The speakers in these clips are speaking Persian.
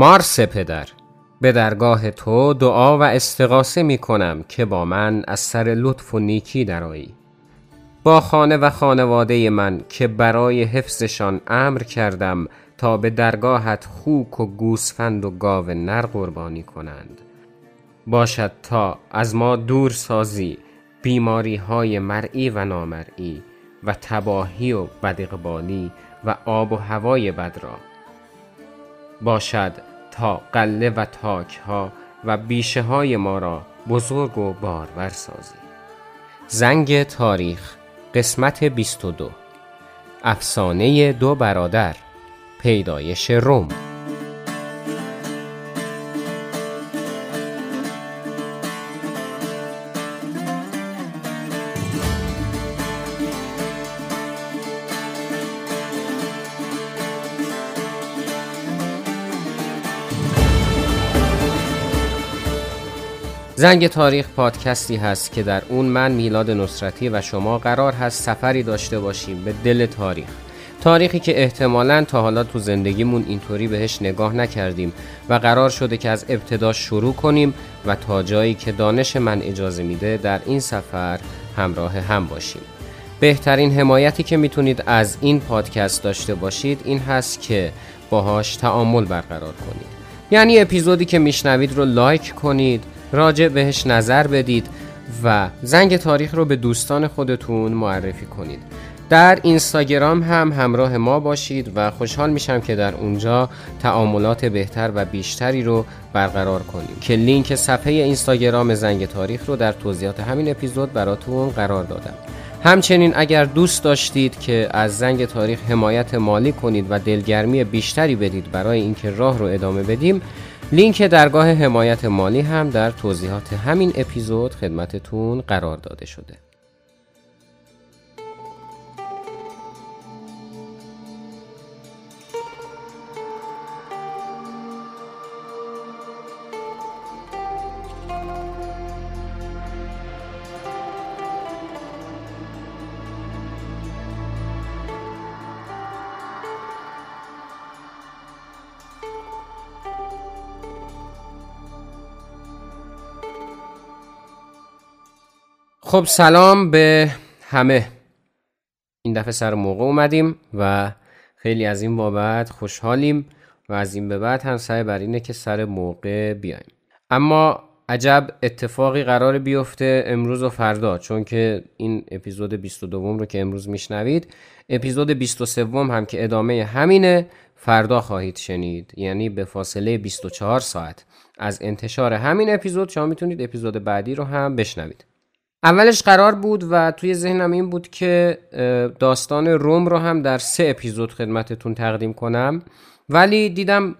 مارس پدر. به درگاه تو دعا و استغاثه می کنم که با من از سر لطف و نیکی درایی با خانه و خانواده من که برای حفظشان امر کردم تا به درگاهت خوک و گوسفند و گاو نر قربانی کنند. باشد تا از ما دور سازی بیماری های مرئی و نامرئی و تباهی و بدقبالی و آب و هوای بد را. باشد تا قله و تاک ها و بیشه های ما را بزرگ و بارور سازی. زنگ تاریخ قسمت 22 افسانه دو برادر پیدایش روم. زنگ تاریخ پادکستی هست که در اون من میلاد نصرتی و شما قرار هست سفری داشته باشیم به دل تاریخ. تاریخی که احتمالا تا حالا تو زندگیمون اینطوری بهش نگاه نکردیم و قرار شده که از ابتدا شروع کنیم و تا جایی که دانش من اجازه میده در این سفر همراه هم باشیم. بهترین حمایتی که می‌تونید از این پادکست داشته باشید این هست که باهاش تعامل برقرار کنید. یعنی اپیزودی که میشنوید رو لایک کنید راجع بهش نظر بدید و زنگ تاریخ رو به دوستان خودتون معرفی کنید. در اینستاگرام هم همراه ما باشید و خوشحال میشم که در اونجا تعاملات بهتر و بیشتری رو برقرار کنیم. که لینک صفحه اینستاگرام زنگ تاریخ رو در توضیحات همین اپیزود براتون قرار دادم. همچنین اگر دوست داشتید که از زنگ تاریخ حمایت مالی کنید و دلگرمی بیشتری بدید برای اینکه راه رو ادامه بدیم لینک درگاه حمایت مالی هم در توضیحات همین اپیزود خدمتتون قرار داده شده. خب سلام به همه. این دفعه سر موقع اومدیم و خیلی از این بابت خوشحالیم و از این به بعد هم سعی بر اینه که سر موقع بیایم. اما عجب اتفاقی قرار بیفته امروز و فردا چون که این اپیزود 22 رو که امروز میشنوید اپیزود 23 هم که ادامه همینه فردا خواهید شنید. یعنی به فاصله 24 ساعت. از انتشار همین اپیزود شما می‌تونید اپیزود بعدی رو هم بشنوید. اولش قرار بود و توی ذهنم این بود که داستان روم رو هم در سه اپیزود خدمتتون تقدیم کنم. ولی دیدم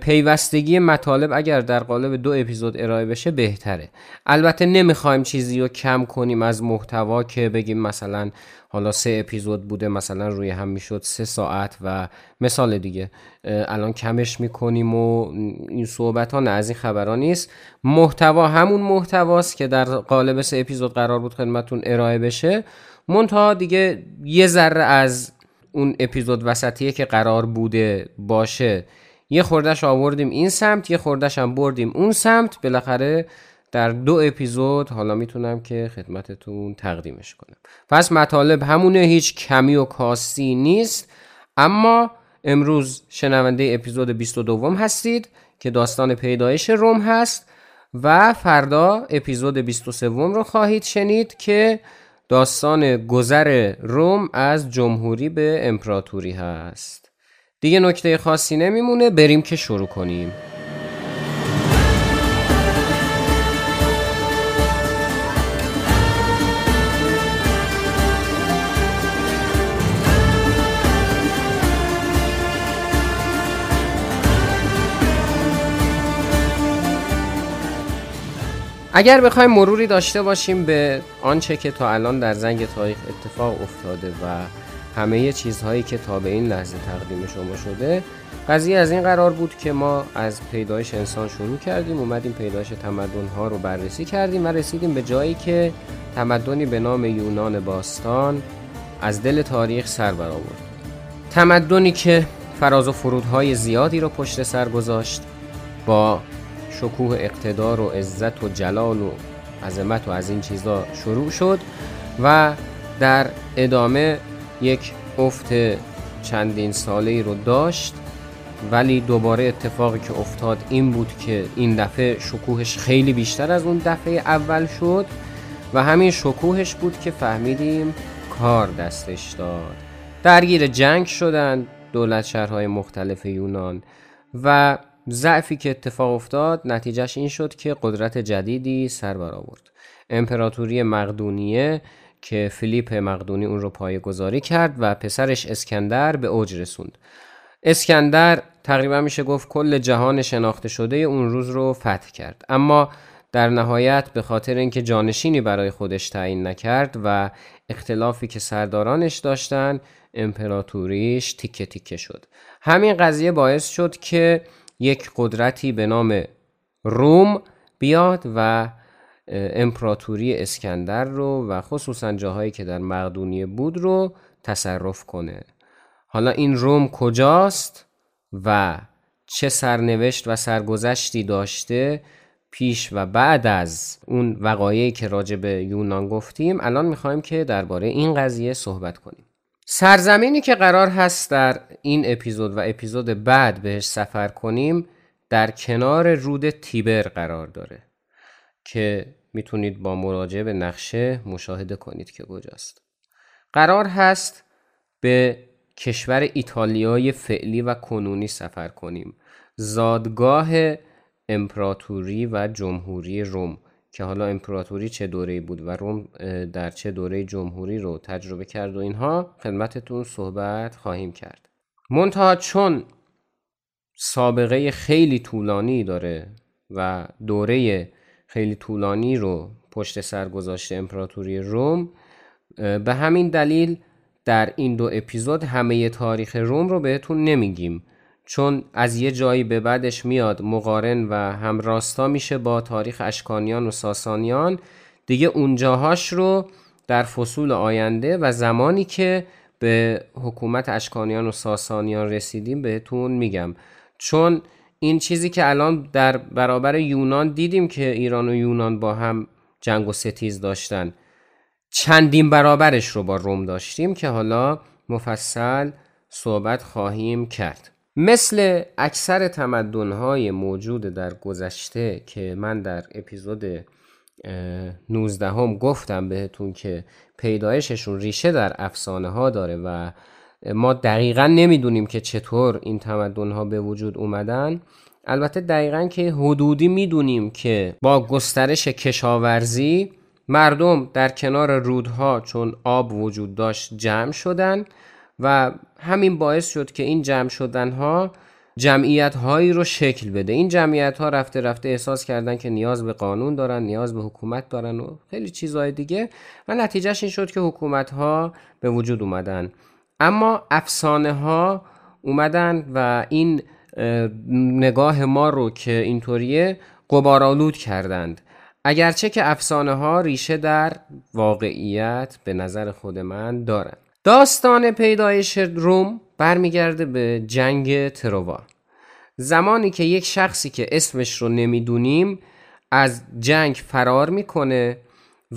پیوستگی مطالب اگر در قالب دو اپیزود ارائه بشه بهتره. البته نمی‌خوایم چیزی رو کم کنیم از محتوا که بگیم مثلا حالا سه اپیزود بوده مثلا روی هم می‌شد سه ساعت و مثال دیگه. الان کمش می‌کنیم و این صحبت ها نه از این خبرها نیست. محتوا همون محتواست که در قالب سه اپیزود قرار بود خدمتون ارائه بشه. منتها دیگه یه ذره از اون اپیزود وسطیه که قرار بوده باشه یه خوردش آوردیم این سمت یه خوردش هم بردیم اون سمت. بالاخره در دو اپیزود حالا می‌تونم که خدمتتون تقدیمش کنم. پس مطالب همونه هیچ کمی و کاستی نیست. اما امروز شنونده اپیزود 22 هستید که داستان پیدایش روم هست و فردا اپیزود 23 رو خواهید شنید که داستان گذر روم از جمهوری به امپراتوری هست. دیگه نکته خاصی نمیمونه بریم که شروع کنیم. اگر بخوایم مروری داشته باشیم به آنچه که تا الان در زنگ تاریخ اتفاق افتاده و همه چیزهایی که تا به این لحظه تقدیم شما شده. قضیه از این قرار بود که ما از پیدایش انسان شروع کردیم اومدیم پیدایش تمدن ها رو بررسی کردیم و رسیدیم به جایی که تمدنی به نام یونان باستان از دل تاریخ سر برآورد. تمدنی که فراز و فرودهای زیادی رو پشت سر گذاشت با شکوه اقتدار و عزت و جلال و عظمت و از این چیزا شروع شد و در ادامه یک افت چندین ساله ای رو داشت ولی دوباره اتفاقی که افتاد این بود که این دفعه شکوهش خیلی بیشتر از اون دفعه اول شد و همین شکوهش بود که فهمیدیم کار دستش داد. درگیر جنگ شدند دولت شهرهای مختلف یونان و ضعفی که اتفاق افتاد نتیجهش این شد که قدرت جدیدی سر برآورد امپراتوری مقدونیه که فیلیپ مقدونی اون رو پایه گذاری کرد و پسرش اسکندر به اوج رسوند. اسکندر تقریبا میشه گفت کل جهان شناخته شده اون روز رو فتح کرد. اما در نهایت به خاطر اینکه جانشینی برای خودش تعیین نکرد و اختلافی که سردارانش داشتن امپراتوریش تیکه تیکه شد. همین قضیه باعث شد که یک قدرتی به نام روم بیاد و امپراتوری اسکندر رو و خصوصا جاهایی که در مقدونیه بود رو تصرف کنه. حالا این روم کجاست و چه سرنوشت و سرگذشتی داشته پیش و بعد از اون وقایعی که راجع به یونان گفتیم؟ الان می‌خوایم که درباره این قضیه صحبت کنیم. سرزمینی که قرار هست در این اپیزود و اپیزود بعد بهش سفر کنیم در کنار رود تیبر قرار داره که می‌تونید با مراجعه به نقشه مشاهده کنید که کجاست. قرار هست به کشور ایتالیای فعلی و کنونی سفر کنیم. زادگاه امپراتوری و جمهوری روم که حالا امپراتوری چه دوره بود و روم در چه دوره جمهوری رو تجربه کرد و اینها خدمتتون صحبت خواهیم کرد. منتها چون سابقه خیلی طولانی داره و دوره خیلی طولانی رو پشت سر گذاشته امپراتوری روم. به همین دلیل در این دو اپیزود همه تاریخ روم رو بهتون نمیگیم. چون از یه جایی به بعدش میاد مقارن و همراستا میشه با تاریخ اشکانیان و ساسانیان. دیگه اونجاهاش رو در فصول آینده و زمانی که به حکومت اشکانیان و ساسانیان رسیدیم بهتون میگم. چون این چیزی که الان در برابر یونان دیدیم که ایران و یونان با هم جنگ و ستیز داشتن چندین برابرش رو با روم داشتیم که حالا مفصل صحبت خواهیم کرد. مثل اکثر تمدنهای موجود در گذشته که من در اپیزود 19 هم گفتم بهتون که پیدایششون ریشه در افسانه ها داره و ما دقیقا نمی‌دونیم که چطور این تمدن ها به وجود اومدن. البته دقیقا که حدودی می‌دونیم که با گسترش کشاورزی مردم در کنار رودها چون آب وجود داشت جمع شدن و همین باعث شد که این جمع شدن ها جمعیت هایی رو شکل بده. این جمعیت ها رفته رفته احساس کردن که نیاز به قانون دارن نیاز به حکومت دارن و خیلی چیزهای دیگه. و نتیجهش این شد که حکومت ها به وجود اومدن. اما افسانه ها اومدن و این نگاه ما رو که اینطوریه قبارالود کردند. اگرچه که افسانه ها ریشه در واقعیت به نظر خود من دارند. داستان پیدایش روم برمیگرده به جنگ تروا زمانی که یک شخصی که اسمش رو نمی‌دونیم از جنگ فرار می‌کنه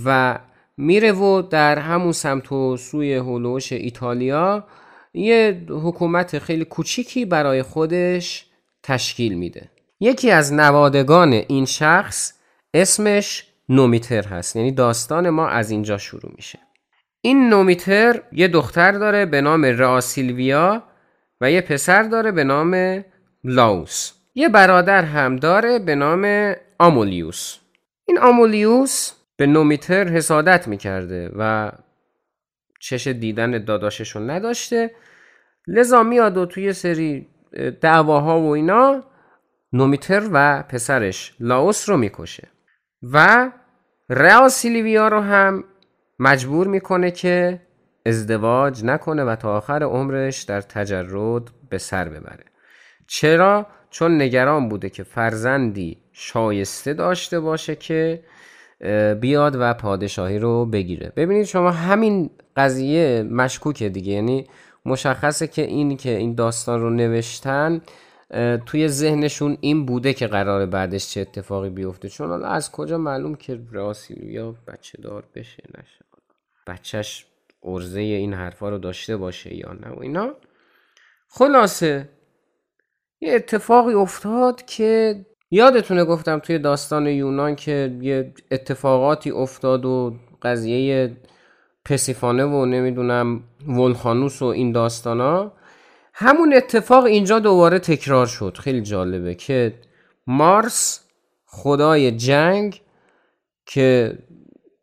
و میره و در همون سمت و سوی هولوش ایتالیا یه حکومت خیلی کوچیکی برای خودش تشکیل میده. یکی از نوادگان این شخص اسمش نومیتر هست یعنی داستان ما از اینجا شروع میشه. این نومیتر یه دختر داره به نام راسیلویا و یه پسر داره به نام لاوس. یه برادر هم داره به نام آمولیوس. این آمولیوس به نومیتر حسادت می‌کرده و چش دیدن داداششون نداشته لذا میاد و توی سری دعواها و اینا نومیتر و پسرش لاوس رو می‌کشه و رئا سیلیویا رو هم مجبور می‌کنه که ازدواج نکنه و تا آخر عمرش در تجرد به سر ببره چرا؟ چون نگران بوده که فرزندی شایسته داشته باشه که بیاد و پادشاهی رو بگیره. ببینید شما همین قضیه مشکوکه دیگه. یعنی مشخصه که این که این داستان رو نوشتن توی ذهنشون این بوده که قرار بعدش چه اتفاقی بیفته. چون حالا از کجا معلوم که راسیلویا بچه دار بشه نشه. بچهش ارزه این حرفا رو داشته باشه یا نه و اینا. خلاصه یه اتفاقی افتاد که یادتونه گفتم توی داستان یونان که یه اتفاقاتی افتاد و قضیه پسیفانه و نمی‌دونم ولخانوس و این داستانا. همون اتفاق اینجا دوباره تکرار شد. خیلی جالبه که مارس خدای جنگ که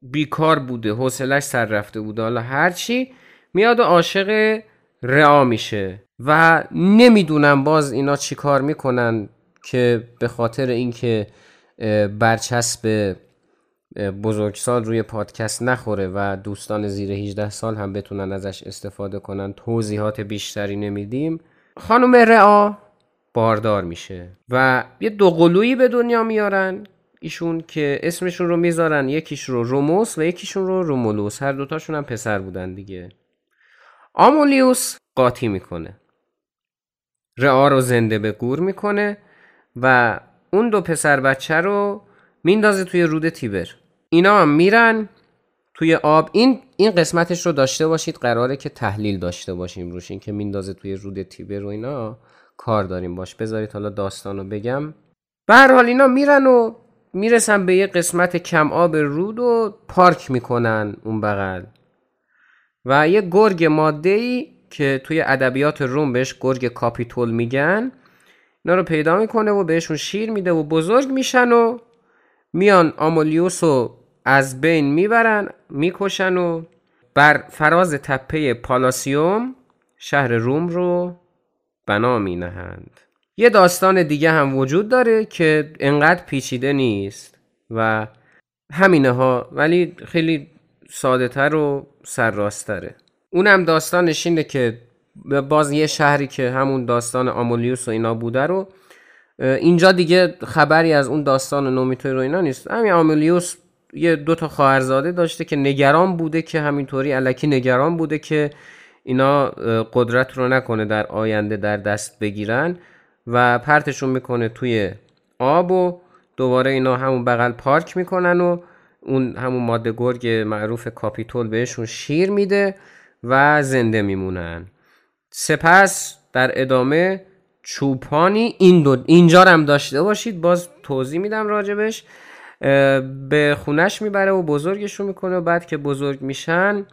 بیکار بوده حوصلش سر رفته بوده. حالا هرچی میاد و عاشق رعا میشه و نمی‌دونم باز اینا چی کار می‌کنن. که به خاطر اینکه برچسب بزرگسال روی پادکست نخوره و دوستان زیر 18 سال هم بتونن ازش استفاده کنن توضیحات بیشتری نمیدیم خانم رعا باردار میشه و یه دوقلویی به دنیا میارن ایشون که اسمشون رو می‌ذارن یکیش رو روموس و یکیشون رو رومولوس. هر دوتاشون هم پسر بودن دیگه. آمولیوس قاطی می‌کنه. رعا رو زنده به گور می‌کنه. و اون دو پسر بچه رو میندازه توی رود تیبر. اینا هم میرن توی آب. این این قسمتش رو داشته باشید. قراره که تحلیل داشته باشیم روش. این که میندازه توی رود تیبر و اینا کار داریم. باش بذارید حالا داستان رو بگم. به هر حال اینا میرن و می‌رسن به یه قسمت کم آب رود و پارک می‌کنن اون بغل. و یه گرگ ماده ای که توی ادبیات روم بهش گرگ کاپیتول میگن اینا رو پیدا می‌کنه و بهشون شیر میده و بزرگ میشن و میان آمولیوس رو از بین می‌برن می‌کشن و بر فراز تپه پالاسیوم شهر روم رو بنا می نهند یه داستان دیگه هم وجود داره که انقدر پیچیده نیست و همینه ها ولی خیلی ساده تر و سرراستره اونم داستانش اینه که باز یه شهری که همون داستان آمولیوس و اینا بوده رو اینجا دیگه خبری از اون داستان نومیتوی رو اینا نیست. همین آمولیوس یه دو تا خواهرزاده داشته که نگران بوده که همینطوری علکی نگران بوده که اینا قدرت رو نکنه در آینده در دست بگیرن و پرتشون می‌کنه توی آب و دوباره اینا همون بغل پارک می‌کنن و اون همون ماده گرگ معروف کاپیتول بهشون شیر میده و زنده میمونن. سپس در ادامه چوپانی این دو اینجا هم داشته باشید باز توضیح میدم راجبش. به خونش می‌بره و بزرگشون می‌کنه و بعد که بزرگ میشن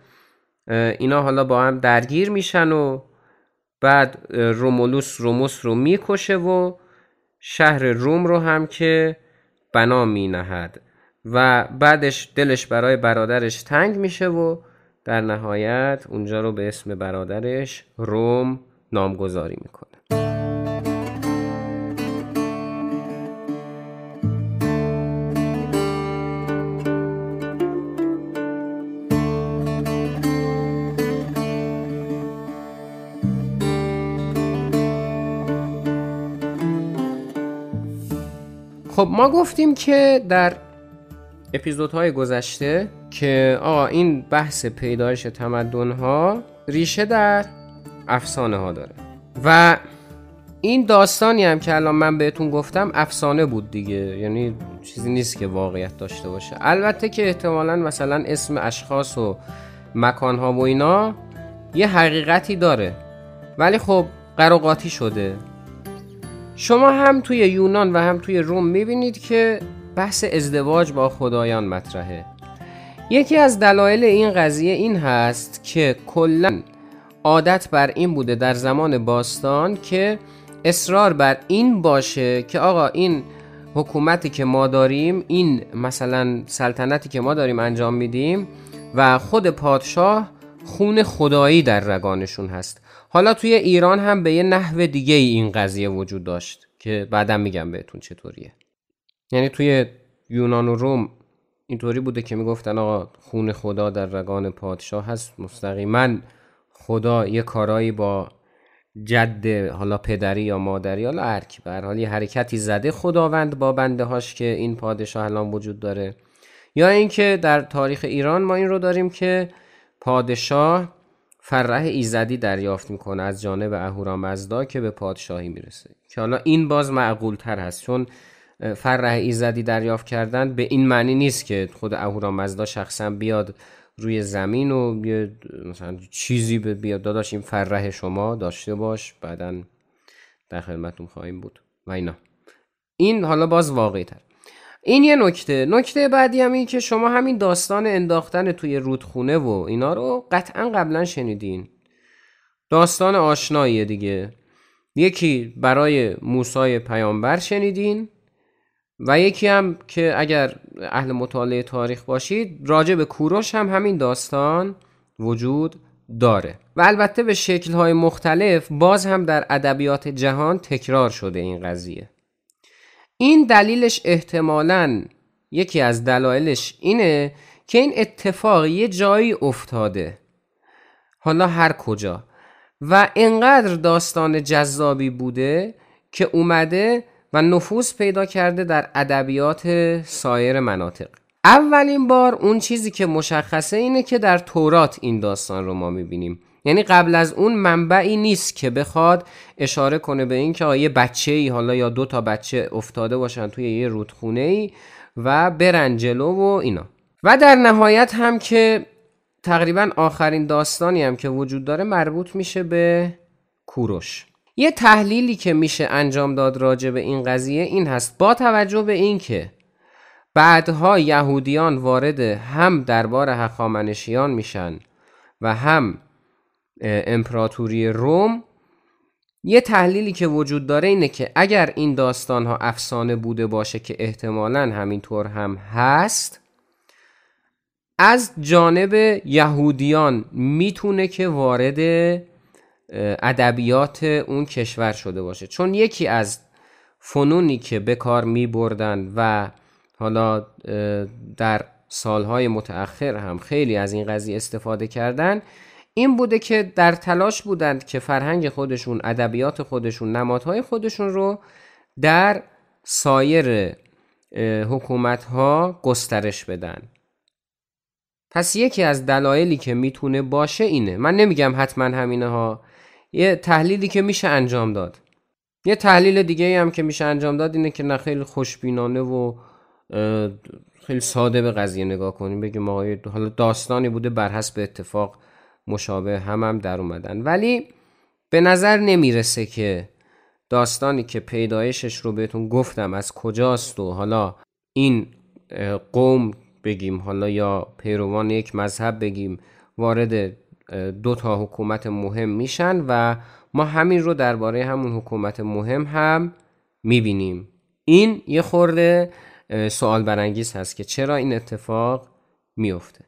اینا حالا با هم درگیر میشن و بعد رومولوس روموس رو می‌کشه و شهر روم رو هم که بنا مینهد و بعدش دلش برای برادرش تنگ میشه و در نهایت اونجا رو به اسم برادرش روم نامگذاری می‌کنه. خب ما گفتیم که در اپیزودهای گذشته که آقا این بحث پیدایش تمدن ها ریشه در افسانه ها داره. و این داستانی هم که الان من بهتون گفتم افسانه بود دیگه. یعنی چیزی نیست که واقعیت داشته باشه. البته که احتمالا مثلا اسم اشخاص و مکان ها و اینا یه حقیقتی داره. ولی خب قراقاتی شده. شما هم توی یونان و هم توی روم می‌بینید که بحث ازدواج با خدایان مطرحه. یکی از دلایل این قضیه این هست که کلا عادت بر این بوده در زمان باستان که اصرار بر این باشه که آقا این حکومتی که ما داریم این مثلا سلطنتی که ما داریم انجام میدیم و خود پادشاه خون خدایی در رگانشون هست. حالا توی ایران هم به یه نحو دیگه این قضیه وجود داشت که بعدم میگم بهتون چطوریه. یعنی توی یونان و روم اینطوری بوده که می‌گفتن آقا خون خدا در رگان پادشاه هست مستقیما خدا یه کارایی با جد حالا پدری یا مادری حالا هرکی به حال یه حرکتی زده خداوند با بنده هاش که این پادشاه الان وجود داره. یا اینکه در تاریخ ایران ما این رو داریم که پادشاه فرح ایزدی دریافت می‌کنه از جانب اهورامزدا که به پادشاهی می‌رسه. که حالا این باز معقول تر هست چون فرح ایزدی دریافت کردن به این معنی نیست که خود اهورامزدا شخصا بیاد روی زمین و مثلا چیزی بیاد. داداش این فرح شما داشته باش بعدا در خدمتتون خواهیم بود. و اینا. این حالا باز واقعی تر این یه نکته. نکته بعدی هم این که شما همین داستان انداختن توی رودخونه و اینا رو قطعا قبلا شنیدین. داستان آشناییه دیگه. یکی برای موسای پیامبر شنیدین. و یکی هم که اگر اهل مطالعه تاریخ باشید راجع به کوروش هم همین داستان وجود داره. و البته به شکلهای مختلف باز هم در ادبیات جهان تکرار شده این قضیه. این دلیلش احتمالا یکی از دلایلش اینه که این اتفاق یه جایی افتاده. حالا هر کجا. و انقدر داستان جذابی بوده که اومده و نفوذ پیدا کرده در ادبیات سایر مناطق. اولین بار اون چیزی که مشخصه اینه که در تورات این داستان رو ما می‌بینیم. یعنی قبل از اون منبعی نیست که بخواد اشاره کنه به اینکه آیه بچه ای حالا یا دو تا بچه افتاده باشن توی یه رودخونه ای و برن جلو و اینا. و در نهایت هم که تقریبا آخرین داستانی هم که وجود داره مربوط میشه به کوروش. یه تحلیلی که میشه انجام داد راجع به این قضیه این هست. با توجه به اینکه بعدها یهودیان وارد هم دربار هخامنشیان میشن و هم امپراتوری روم یه تحلیلی که وجود داره اینه که اگر این داستان ها افسانه بوده باشه که احتمالا همینطور هم هست از جانب یهودیان می‌تونه که وارد ادبیات اون کشور شده باشه. چون یکی از فنونی که به کار می بردن و حالا در سالهای متأخر هم خیلی از این قضیه استفاده کردن این بوده که در تلاش بودند که فرهنگ خودشون ادبیات خودشون نمادهای خودشون رو در سایر حکومت ها گسترش بدن. پس یکی از دلایلی که می‌تونه باشه اینه. من نمیگم حتما همینه ها یه تحلیلی که میشه انجام داد. یه تحلیل دیگه هم که میشه انجام داد اینه که نه خیلی خوشبینانه و خیلی ساده به قضیه نگاه کنیم بگیم آقای حالا داستانی بوده بر حسب اتفاق مشابه هم هم در اومدن. ولی به نظر نمی‌رسه که داستانی که پیدایشش رو بهتون گفتم از کجاست و حالا این قوم بگیم حالا یا پیروان یک مذهب بگیم وارد دو تا حکومت مهم میشن و ما همین رو درباره همون حکومت مهم هم می‌بینیم. این یه خورده سوال برانگیز هست که چرا این اتفاق میفته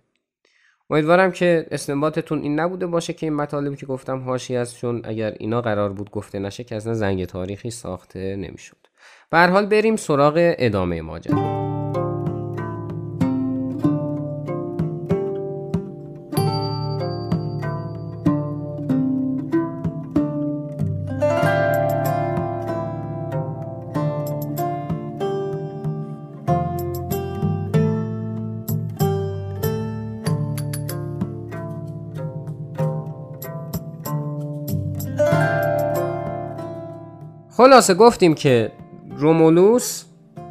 امیدوارم که استنباطتون این نبوده باشه که این مطالبی که گفتم هاشی است چون اگر اینا قرار بود گفته نشه که اصلا زنگ تاریخی ساخته نمی‌شد. به حال بریم سراغ ادامه ماجرا. خلاصه گفتیم که رومولوس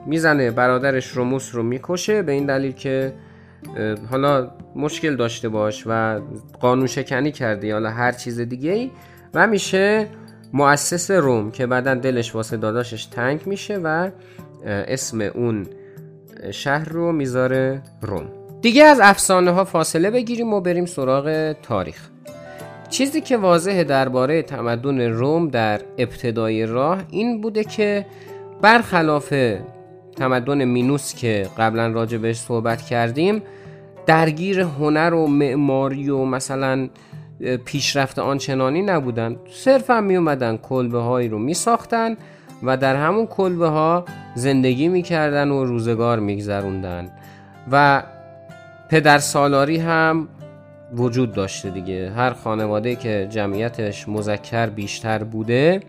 می‌زنه برادرش روموس رو می‌کشه به این دلیل که حالا مشکل داشته باش و قانون شکنی کرده حالا هر چیز دیگه ای و میشه مؤسس روم که بعدا دلش واسه داداشش تنگ میشه و اسم اون شهر رو می‌ذاره روم. دیگه از افسانه ها فاصله بگیریم و بریم سراغ تاریخ. چیزی که واضحه درباره تمدن روم در ابتدای راه این بوده که برخلاف تمدن مینوس که قبلا راجع بهش صحبت کردیم درگیر هنر و معماری و مثلا پیشرفت آنچنانی نبودن. صرفا می اومدن کلبه هایی رو می ساختن و در همون کلبه ها زندگی می‌کردن و روزگار میگذروندن. و پدر سالاری هم وجود داشته دیگه. هر خانواده که جمعیتش مذکر بیشتر بوده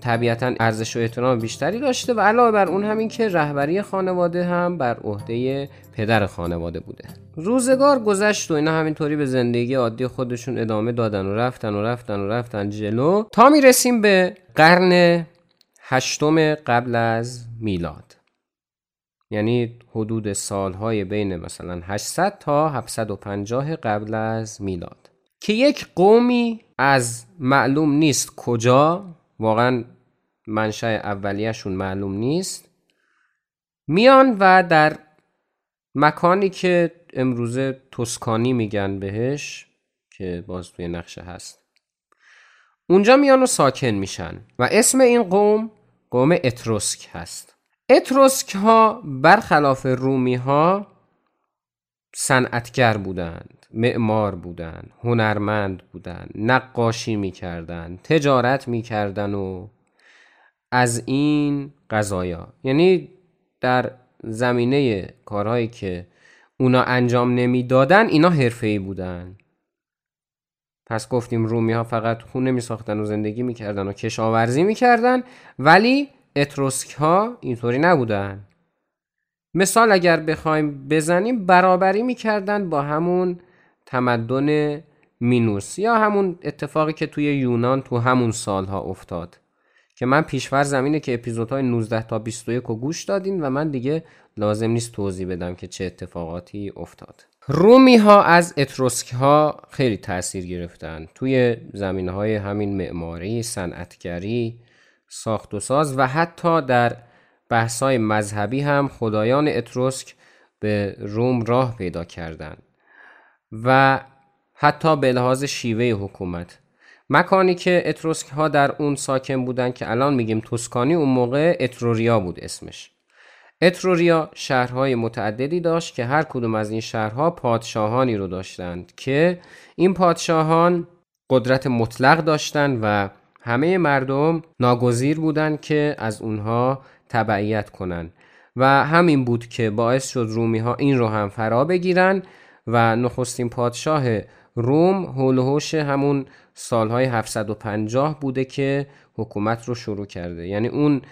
طبیعتا ارزش و احترام بیشتری داشته و علاوه بر اون همین که رهبری خانواده هم بر عهده پدر خانواده بوده. روزگار گذشت و اینا همینطوری به زندگی عادی خودشون ادامه دادن و رفتن و رفتن و رفتن جلو. تا می‌رسیم به قرن هشتم قبل از میلاد. یعنی حدود سالهای بین مثلا 800 تا 750 قبل از میلاد. که یک قومی از معلوم نیست کجا واقعا منشأ اولیهشون معلوم نیست. میان و در مکانی که امروزه توسکانی میگن بهش که باز توی نقشه هست اونجا میان و ساکن میشن. و اسم این قوم قوم اتروسک هست. اتروسک ها برخلاف رومی ها صنعتگر بودند معمار بودند هنرمند بودند نقاشی می‌کردند تجارت می‌کردند و از این قضایا. یعنی در زمینه کارهایی که اونا انجام نمی‌دادن اینا حرفه‌ای بودن پس گفتیم رومی ها فقط خونه می ساختن و زندگی می‌کردن و کشاورزی می‌کردن ولی اتروسک ها اینطوری نبودن. مثال اگر بخوایم بزنیم برابری می‌کردن با همون تمدن مینوس یا همون اتفاقی که توی یونان تو همون سالها افتاد که من پیشور زمینه که اپیزودهای 19 تا 21 رو گوش دادین و من دیگه لازم نیست توضیح بدم که چه اتفاقاتی افتاد. رومی ها از اتروسک ها خیلی تاثیر گرفتن. توی زمین های همین معماری، صنعتگری، ساخت و ساز و حتی در بحث های مذهبی هم خدایان اتروسک به روم راه پیدا کردند و حتی به لحاظ شیوه حکومت. مکانی که اتروسک ها در اون ساکن بودن که الان میگیم توسکانی اون موقع اتروریا بود اسمش. اتروریا شهرهای متعددی داشت که هر کدوم از این شهرها پادشاهانی رو داشتند که این پادشاهان قدرت مطلق داشتند و همه مردم ناگزیر بودند که از اونها تبعیت کنند و همین بود که باعث شد رومی ها این رو هم فرا بگیرن و نخستین پادشاه روم هولوهوش همون سالهای 750 بوده که حکومت رو شروع کرده. یعنی اون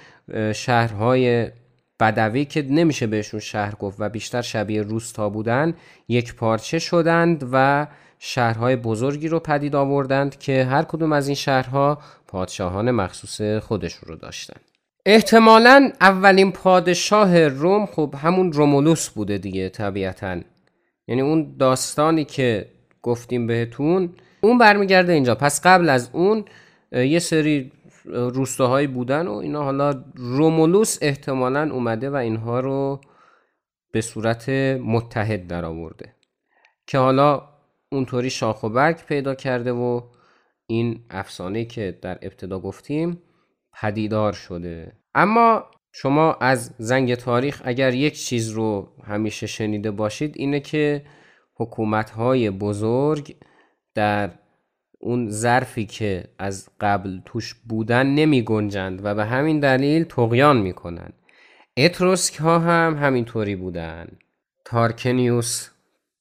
شهرهای بدوی که نمیشه بهشون شهر گفت و بیشتر شبیه روستا بودن یک پارچه شدند و شهرهای بزرگی رو پدید آوردند که هر کدوم از این شهرها پادشاهان مخصوص خودشون رو داشتند احتمالا اولین پادشاه روم خب همون رومولوس بوده دیگه طبیعتا. یعنی اون داستانی که گفتیم بهتون اون برمیگرده اینجا. پس قبل از اون یه سری روستاهایی بودن و اینا حالا رومولوس احتمالا اومده و اینها رو به صورت متحد در آورده که حالا اونطوری شاخ و برگ پیدا کرده و این افسانه که در ابتدا گفتیم پدیدار شده اما شما از زنگ تاریخ اگر یک چیز رو همیشه شنیده باشید اینه که حکومت های بزرگ در اون ظرفی که از قبل توش بودن نمی گنجند و به همین دلیل تقیان می کنند. اتروسک ها هم همینطوری بودن تارکینیوس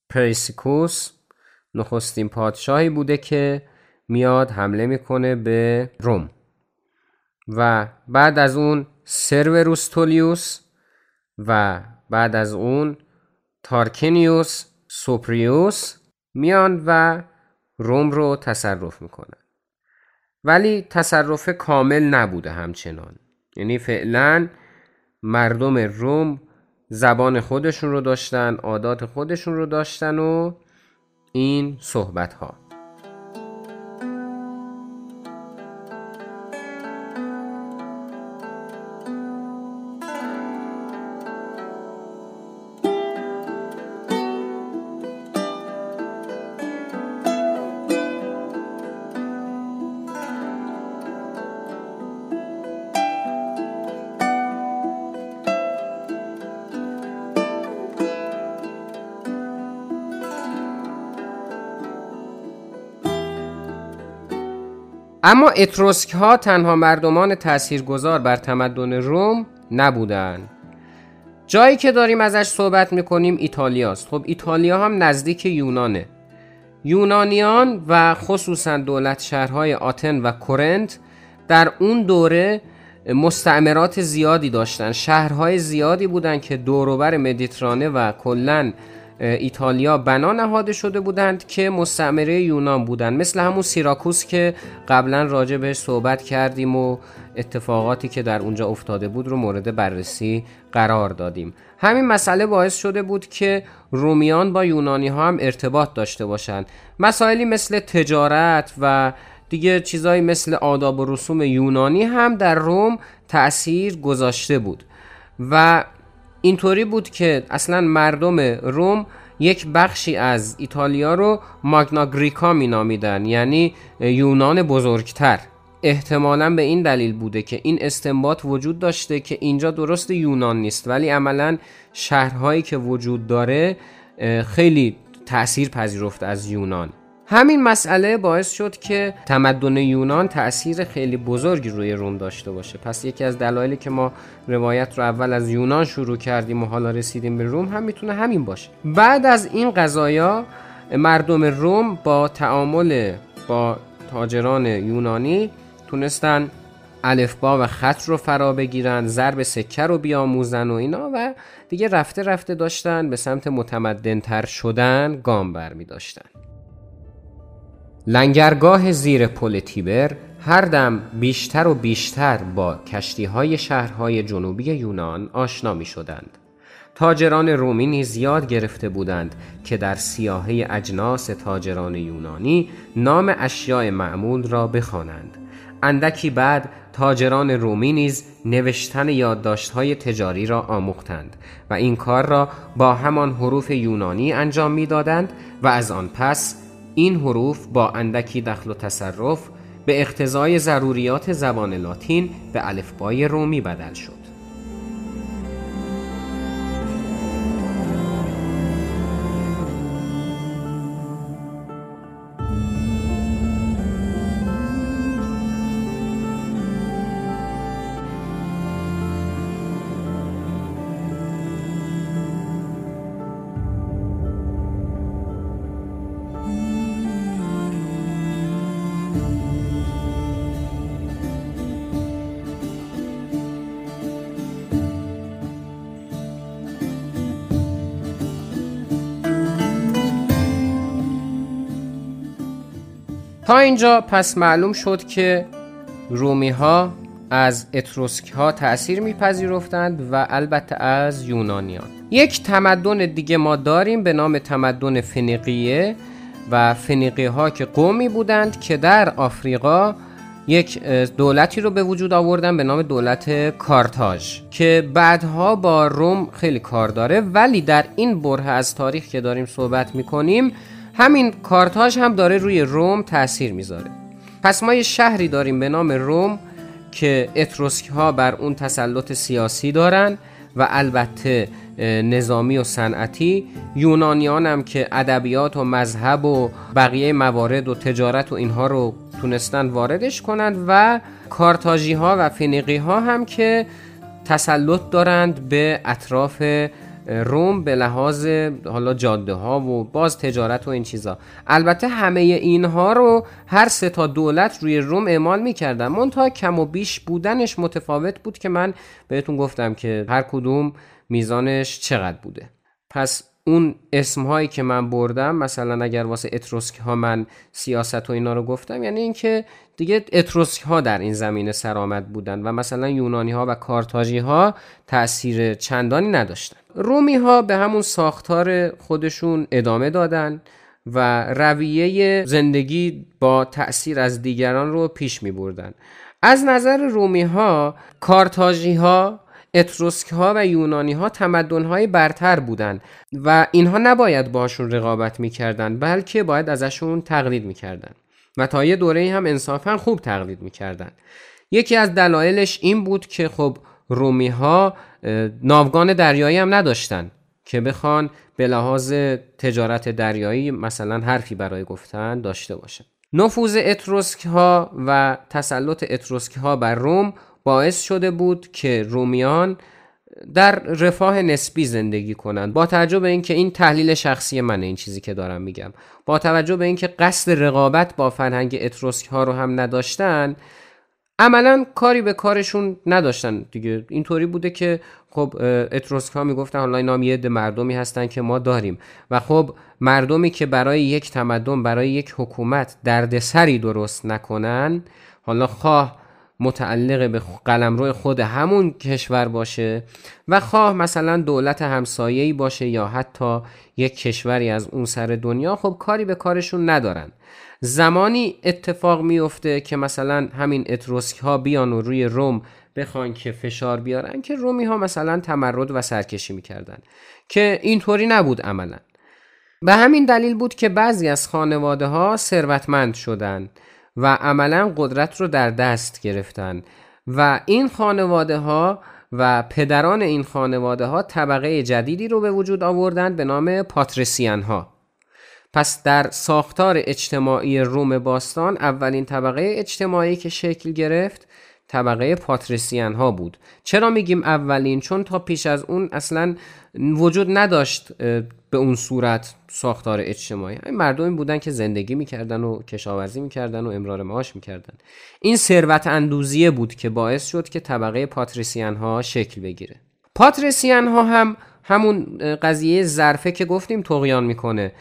پریسکوس نخستین پادشاهی بوده که میاد حمله می‌کنه به روم. و بعد از اون سرویوس تولیوس و بعد از اون تارکینیوس سوپربوس میان و روم رو تصرف می‌کنن. ولی تصرف کامل نبوده همچنان. یعنی فعلا مردم روم زبان خودشون رو داشتن عادات خودشون رو داشتن و این صحبت ها اما اتروسک ها تنها مردمان تاثیرگذار بر تمدن روم نبودند. جایی که داریم ازش صحبت می‌کنیم ایتالیاست. خب ایتالیا هم نزدیک یونانه. یونانیان و خصوصا دولت شهرهای آتن و کورنت در اون دوره مستعمرات زیادی داشتن شهرهای زیادی بودند که دوروبر مدیترانه و کلا ایتالیا بنا نهاده شده بودند که مستعمره یونان بودند. مثل همون سیراکوس که قبلا راجع بهش صحبت کردیم و اتفاقاتی که در اونجا افتاده بود رو مورد بررسی قرار دادیم. همین مسئله باعث شده بود که رومیان با یونانی ها هم ارتباط داشته باشند. مسائلی مثل تجارت و دیگه چیزایی مثل آداب و رسوم یونانی هم در روم تأثیر گذاشته بود. و اینطوری بود که اصلا مردم روم یک بخشی از ایتالیا رو ماگناگریکا می نامیدن یعنی یونان بزرگتر. احتمالا به این دلیل بوده که این استنباط وجود داشته که اینجا درست یونان نیست ولی عملا شهرهایی که وجود داره خیلی تأثیر پذیرفت از یونان. همین مسئله باعث شد که تمدن یونان تأثیر خیلی بزرگی روی روم داشته باشه. پس یکی از دلایلی که ما روایت رو اول از یونان شروع کردیم و حالا رسیدیم به روم هم می‌تونه همین باشه. بعد از این قضایا مردم روم با تعامل با تاجران یونانی تونستن الفبا و خط رو فرا بگیرن ضرب سکه رو بیاموزن و اینا و دیگه رفته رفته داشتن به سمت متمدنتر شدن گام برمی داشتن لنگرگاه زیر پل تیبر هر دم بیشتر و بیشتر با کشتی های شهرهای جنوبی یونان آشنا می شدند. تاجران رومی نیز یاد گرفته بودند که در سیاهه اجناس تاجران یونانی نام اشیاء معمول را بخوانند. اندکی بعد تاجران رومی نیز نوشتن یادداشت‌های تجاری را آموختند و این کار را با همان حروف یونانی انجام می‌دادند و از آن پس این حروف با اندکی دخل و تصرف به اقتضای ضروریات زبان لاتین به الفبای رومی بدل شد. تا اینجا پس معلوم شد که رومی ها از اتروسک ها تأثیر میپذیرفتند و البته از یونانیان. یک تمدن دیگه ما داریم به نام تمدن فنیقیه و فنیقی ها که قومی بودند که در آفریقا یک دولتی رو به وجود آوردن به نام دولت کارتاژ که بعدها با روم خیلی کار داره. ولی در این بره از تاریخ که داریم صحبت می‌کنیم همین کارتاژ هم داره روی روم تاثیر می‌ذاره. پس ما یه شهری داریم به نام روم که اتروسک ها بر اون تسلط سیاسی دارن و البته نظامی و صنعتی. یونانیان هم که ادبیات و مذهب و بقیه موارد و تجارت و اینها رو تونستن واردش کنند و کارتاژی ها و فنیقی ها هم که تسلط دارند به اطراف روم به لحاظ حالا جاده ها و باز تجارت و این چیزا. البته همه اینها رو هر سه تا دولت روی روم اعمال می‌کردن. منتها کم و بیش بودنش متفاوت بود که من بهتون گفتم که هر کدوم میزانش چقدر بوده. پس اون اسم هایی که من بردم مثلا اگر واسه اتروسک ها من سیاست و اینا رو گفتم یعنی اینکه دیگه اتروسک ها در این زمینه سرآمد بودن و مثلا یونانی ها و کارتاژی ها تاثیر چندانی نداشتن رومی ها به همون ساختار خودشون ادامه دادن و رویه زندگی با تأثیر از دیگران رو پیش می بردن از نظر رومی ها کارتاژی ها اتروسک ها و یونانی ها تمدن های برتر بودند و اینها نباید باشون رقابت می‌کردند بلکه باید ازشون تقلید می‌کردن. و تا یه دوره هم انصافا خوب تقلید می‌کردن. یکی از دلایلش این بود که خب رومی ها ناوگان دریایی هم نداشتن که بخوان به لحاظ تجارت دریایی مثلا حرفی برای گفتن داشته باشه نفوذ اتروسک ها و تسلط اتروسک ها بر روم باعث شده بود که رومیان در رفاه نسبی زندگی کنند. با توجه به اینکه این تحلیل شخصی منه این چیزی که دارم میگم. با توجه به اینکه قصد رقابت با فرهنگ اتروسک ها رو هم نداشتن عملا کاری به کارشون نداشتن دیگه. اینطوری بوده که خب اتروسک ها می‌گفتن حالا اینا یه مردمی هستن که ما داریم. و خب مردمی که برای یک تمدن برای یک حکومت دردسری درست نکنن حالا خواه متعلق به قلمرو خود همون کشور باشه و خواه مثلا دولت همسایه‌ای باشه یا حتی یک کشوری از اون سر دنیا خب کاری به کارشون ندارن. زمانی اتفاق میفته که مثلا همین اتروسک ها بیان و روی روم بخوان که فشار بیارن که رومی ها مثلا تمرد و سرکشی می‌کردن که اینطوری نبود عملا. به همین دلیل بود که بعضی از خانواده ها ثروتمند شدند و عملا قدرت رو در دست گرفتن. و این خانواده ها و پدران این خانواده ها طبقه جدیدی رو به وجود آوردند به نام پاترسیان ها پس در ساختار اجتماعی روم باستان اولین طبقه اجتماعی که شکل گرفت طبقه پاتریسیان ها بود. چرا میگیم اولین؟ چون تا پیش از اون اصلا وجود نداشت به اون صورت ساختار اجتماعی. این مردمی بودن که زندگی می‌کردن و کشاورزی می‌کردن و امرار معاش می‌کردن. این ثروت اندوزیه بود که باعث شد که طبقه پاتریسیان ها شکل بگیره. پاتریسیان ها هم همون قضیه ظرفه که گفتیم تقیان می‌کنه.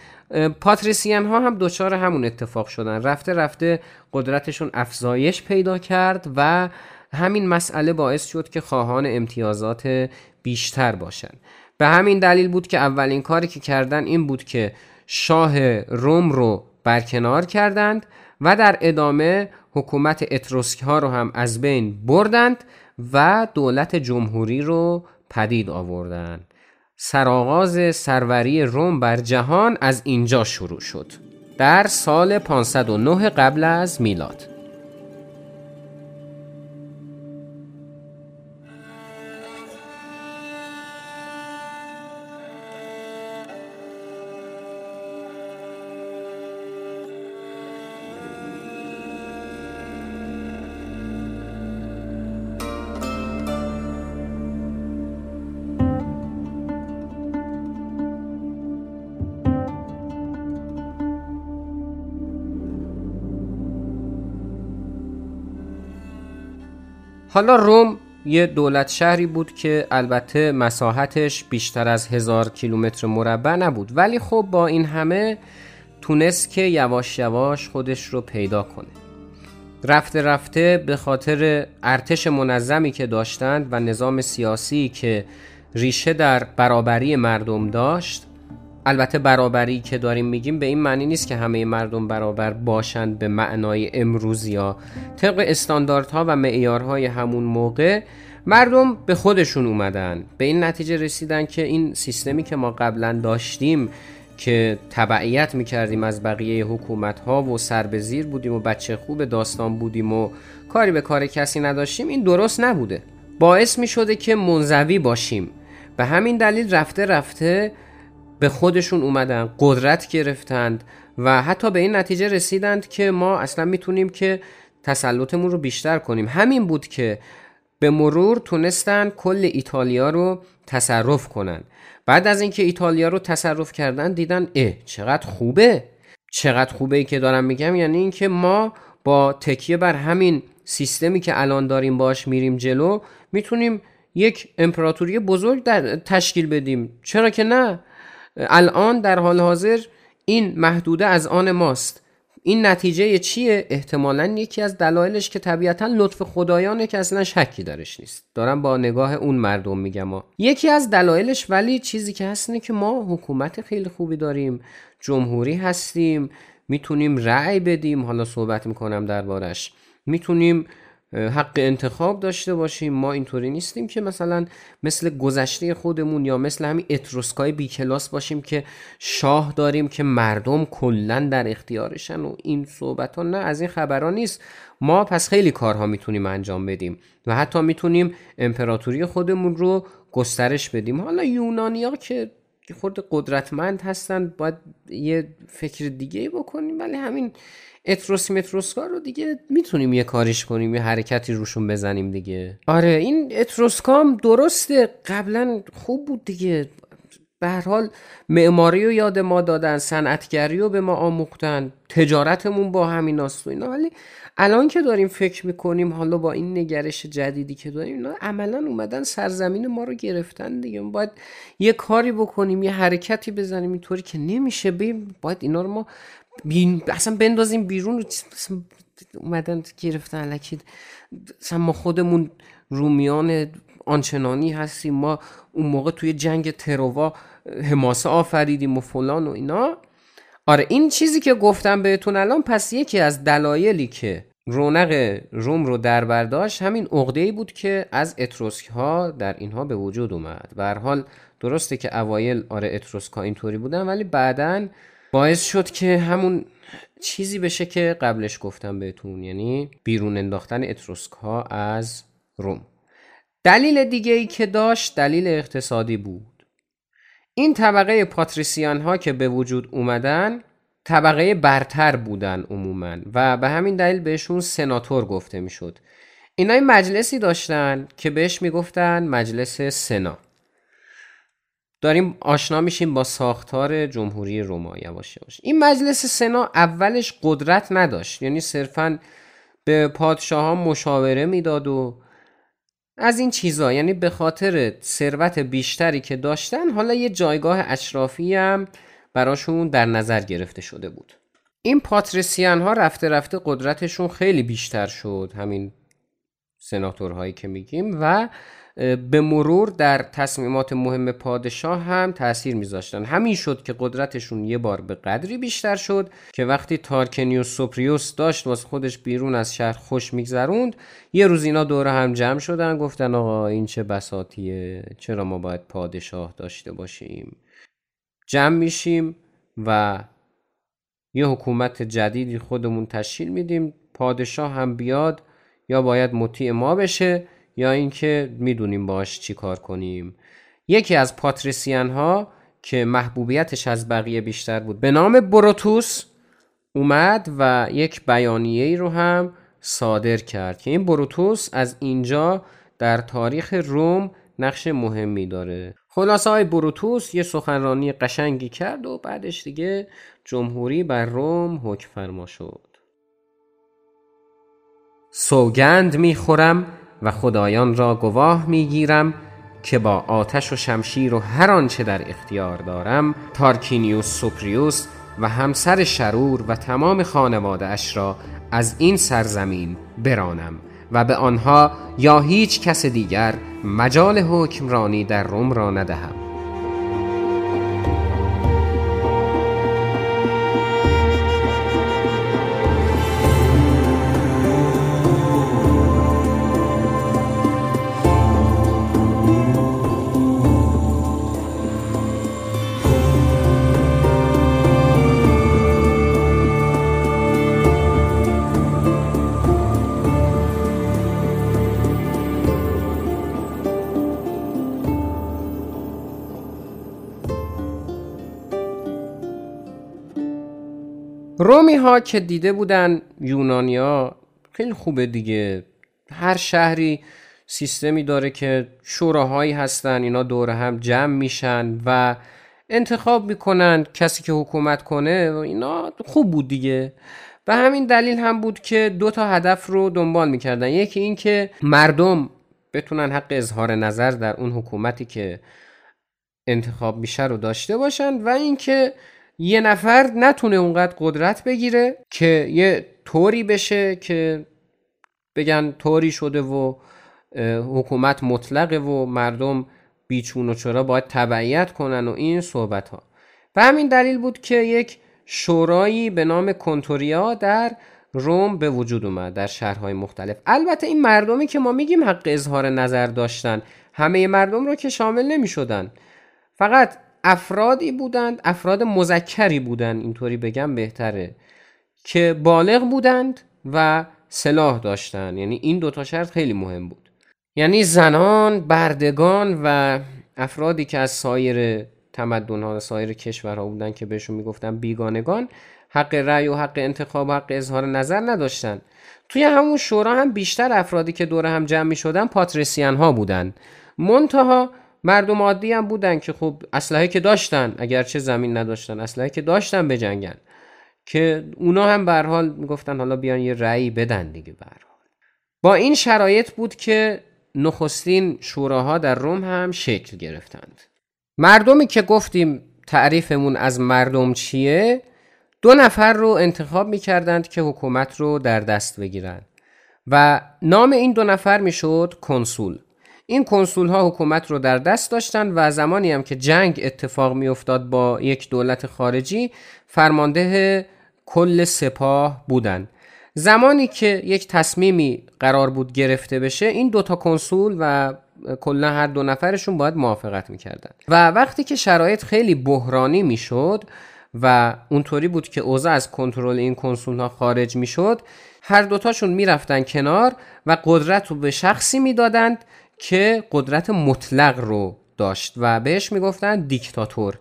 پاتریسیان ها هم دچار همون اتفاق شدن. رفته رفته قدرتشون افزایش پیدا کرد و همین مسئله باعث شد که خواهان امتیازات بیشتر باشن. به همین دلیل بود که اولین کاری که کردن این بود که شاه روم رو برکنار کردند و در ادامه حکومت اتروسک ها رو هم از بین بردند و دولت جمهوری رو پدید آوردند. سرآغاز سروری روم بر جهان از اینجا شروع شد. در سال 509 قبل از میلاد. حالا روم یه دولت شهری بود که البته مساحتش بیشتر از هزار کیلومتر مربع نبود. ولی خب با این همه تونست که یواش یواش خودش رو پیدا کنه. رفته رفته به خاطر ارتش منظمی که داشتند و نظام سیاسی که ریشه در برابری مردم داشت البته برابری که داریم میگیم به این معنی نیست که همه مردم برابر باشند به معنای امروز یا طبق استانداردها و معیارهای همون موقع. مردم به خودشون اومدن. به این نتیجه رسیدن که این سیستمی که ما قبلا داشتیم که تبعیت می‌کردیم از بقیه حکومت ها و سر به زیر بودیم و بچه خوب داستان بودیم و کاری به کار کسی نداشتیم این درست نبوده. باعث می شده که منزوی باشیم. به همین دلیل رفته رفته به خودشون اومدن قدرت گرفتند و حتی به این نتیجه رسیدند که ما اصلا می‌تونیم که تسلطمون رو بیشتر کنیم. همین بود که به مرور تونستن کل ایتالیا رو تصرف کنن. بعد از اینکه ایتالیا رو تصرف کردن دیدن اه چقدر خوبه. چقدر خوبه ای که دارم میگم یعنی اینکه ما با تکیه بر همین سیستمی که الان داریم باش میریم جلو می‌تونیم یک امپراتوری بزرگ در تشکیل بدیم. چرا که نه؟ الان در حال حاضر این محدوده از آن ماست. این نتیجه چیه؟ احتمالا یکی از دلایلش که طبیعتا لطف خدایانه که اصلا شکی درش نیست. دارم با نگاه اون مردم میگم. ها. یکی از دلایلش ولی چیزی که هست اینه که ما حکومت خیلی خوبی داریم. جمهوری هستیم. می‌تونیم رأی بدیم. حالا صحبت می‌کنم دربارش. می‌تونیم حق انتخاب داشته باشیم. ما اینطوری نیستیم که مثلا مثل گذشته خودمون یا مثل همین اتروسکای بی کلاس باشیم که شاه داریم که مردم کلا در اختیارشن و این صحبت ها نه از این خبرها نیست. ما پس خیلی کارها می‌تونیم انجام بدیم و حتی می‌تونیم امپراتوری خودمون رو گسترش بدیم. حالا یونانیا که خورده قدرتمند هستن باید یه فکر دیگه بکنیم ولی همین اتروسی متروسکا رو دیگه می‌تونیم یه کاریش کنیم یه حرکتی روشون بزنیم دیگه. آره این اتروسکام درسته. قبلا خوب بود دیگه. به هر حال معماری رو یاد ما دادن صنعتگری رو به ما آموختن تجارتمون با همین و اینا. ولی الان که داریم فکر می‌کنیم حالا با این نگرش جدیدی که داریم عملا اومدن سرزمین ما رو گرفتن دیگه. باید یه کاری بکنیم یه حرکتی بزنیم. اینطوری که نمیشه. بیم باید اینا رو ما بین... اصلا بندازیم بیرون اومدن گرفتن لکید. اصلا ما خودمون رومیان آنچنانی هستیم. ما اون موقع توی جنگ تروا حماسه آفریدیم و فلان و اینا. آره این چیزی که گفتم بهتون الان پس یکی از دلایلی که رونق روم رو در برداشت همین عقده ای بود که از اتروسک ها در اینها به وجود اومد. به حال درسته که اوایل آره اتروسک اینطوری بودن ولی بعدا باعث شد که همون چیزی بشه که قبلش گفتم بهتون یعنی بیرون انداختن اتروسک ها از روم. دلیل دیگه ای که داشت دلیل اقتصادی بود. این طبقه پاتریسیان ها که به وجود اومدن طبقه برتر بودن عموما و به همین دلیل بهشون سناتور گفته می‌شد. اینا مجلسی داشتن که بهش می‌گفتن مجلس سنا. داریم آشنا میشیم با ساختار جمهوری روما. یواش یواش. این مجلس سنا اولش قدرت نداشت. یعنی صرفا به پادشاه ها مشاوره می‌داد و از این چیزا. یعنی به خاطر ثروت بیشتری که داشتن حالا یه جایگاه اشرافی هم براشون در نظر گرفته شده بود. این پاتریسیان ها رفته رفته قدرتشون خیلی بیشتر شد همین سناتورهایی که میگیم. و به مرور در تصمیمات مهم پادشاه هم تاثیر میذاشتن. همین شد که قدرتشون یه بار به قدری بیشتر شد که وقتی تارکنیوس سوپریوس داشت واسه خودش بیرون از شهر خوش میگذروند یه روز اینا دوره هم جمع شدن گفتن آقا این چه بساتیه؟ چرا ما باید پادشاه داشته باشیم؟ جمع میشیم و یه حکومت جدیدی خودمون تشکیل میدیم. پادشاه هم بیاد یا باید مطیع ما بشه. یا اینکه می‌دونیم باش چی کار کنیم. یکی از پاتریسیان ها که محبوبیتش از بقیه بیشتر بود به نام بروتوس اومد و یک بیانیه رو هم صادر کرد که این بروتوس از اینجا در تاریخ روم نقش مهمی داره. خلاصه های بروتوس یه سخنرانی قشنگی کرد و بعدش دیگه جمهوری بر روم حکم فرما شد. سوگند می‌خورم و خدایان را گواه می‌گیرم که با آتش و شمشیر و هر آنچه در اختیار دارم تارکینیوس سوپریوس و همسر شرور و تمام خانواده اش را از این سرزمین برانم و به آنها یا هیچ کس دیگر مجال حکمرانی در روم را ندهم. رومی ها که دیده بودن یونانیا خیلی خوبه دیگه. هر شهری سیستمی داره که شوراهایی هستن اینا دور هم جمع میشن و انتخاب می‌کنن کسی که حکومت کنه و اینا خوب بود دیگه. و همین دلیل هم بود که دو تا هدف رو دنبال می‌کردن. یکی این که مردم بتونن حق اظهار نظر در اون حکومتی که انتخاب میشه رو داشته باشن و اینکه یه نفر نتونه اونقدر قدرت بگیره که یه طوری بشه که بگن طوری شده و حکومت مطلقه و مردم بیچون و چرا باید تبعیت کنن و این صحبت ها به همین دلیل بود که یک شورایی به نام کنتوریا در روم به وجود اومد در شهرهای مختلف. البته این مردمی که ما میگیم حق اظهار نظر داشتن همه مردم رو که شامل نمی شدن فقط افرادی بودند افراد مذکری بودند اینطوری بگم بهتره که بالغ بودند و سلاح داشتند. یعنی این دوتا شرط خیلی مهم بود. یعنی زنان بردگان و افرادی که از سایر تمدن ها سایر کشورها بودن که بهشون می‌گفتن بیگانگان حق رأی و حق انتخاب و حق اظهار نظر نداشتن توی همون شورا هم بیشتر افرادی که دور هم جمع می شدن پاتریسیان ها بودن منتها مردم عادی هم بودن که خب اسلحه که داشتن اگرچه زمین نداشتن اسلحه که داشتن بجنگن که اونا هم به حال می‌گفتن حالا بیان یه رأی بدن دیگه به با این شرایط بود که نخستین شوراها در روم هم شکل گرفتند. مردمی که گفتیم تعریفمون از مردم چیه دو نفر رو انتخاب می‌کردند که حکومت رو در دست بگیرند و نام این دو نفر می‌شد کنسول. این کنسول ها حکومت رو در دست داشتند و زمانی هم که جنگ اتفاق میافتاد با یک دولت خارجی فرمانده کل سپاه بودند زمانی که یک تصمیمی قرار بود گرفته بشه این دوتا کنسول و کلا هر دو نفرشون باید موافقت می‌کردن. و وقتی که شرایط خیلی بحرانی می‌شد و اونطوری بود که اوضاع از کنترل این کنسول ها خارج می‌شد هر دوتاشون می‌رفتن کنار و قدرت رو به شخصی می‌دادند که قدرت مطلق رو داشت و بهش می‌گفتن دیکتاتور.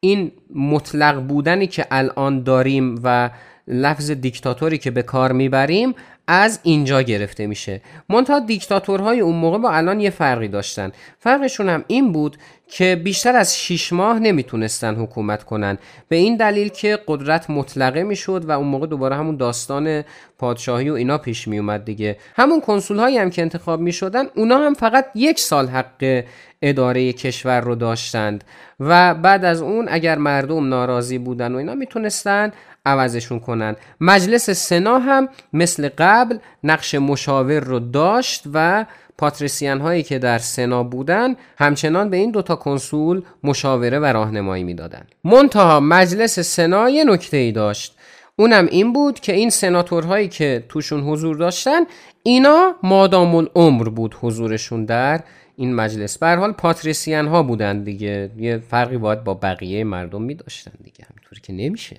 این مطلق بودنی که الان داریم و لفظ دیکتاتوری که به کار می‌بریم از اینجا گرفته میشه. منتها دیکتاتورهای اون موقع با الان یه فرقی داشتن. فرقشون هم این بود که بیشتر از 6 ماه نمی‌تونستن حکومت کنن. به این دلیل که قدرت مطلقه می‌شد و اون موقع دوباره همون داستان پادشاهی و اینا پیش می اومد دیگه. همون کنسول هایی هم که انتخاب می شدن اونا هم فقط یک سال حق اداره کشور رو داشتند. و بعد از اون اگر مردم ناراضی بودن و اینا می‌تونستن عوضشون کنن. مجلس سنا هم مثل قبل نقش مشاور رو داشت و پاتریسیان هایی که در سنا بودن همچنان به این دوتا کنسول مشاوره و راهنمایی می‌دادند. منتها مجلس سنا یه نکته ای داشت. اونم این بود که این سناتورهایی که توشون حضور داشتن اینا مادام العمر بود حضورشون در این مجلس. به حال پاتریسیان ها بودن دیگه. یه فرقی باید با بقیه مردم می داشتن دیگه. همینطور که نمیشه.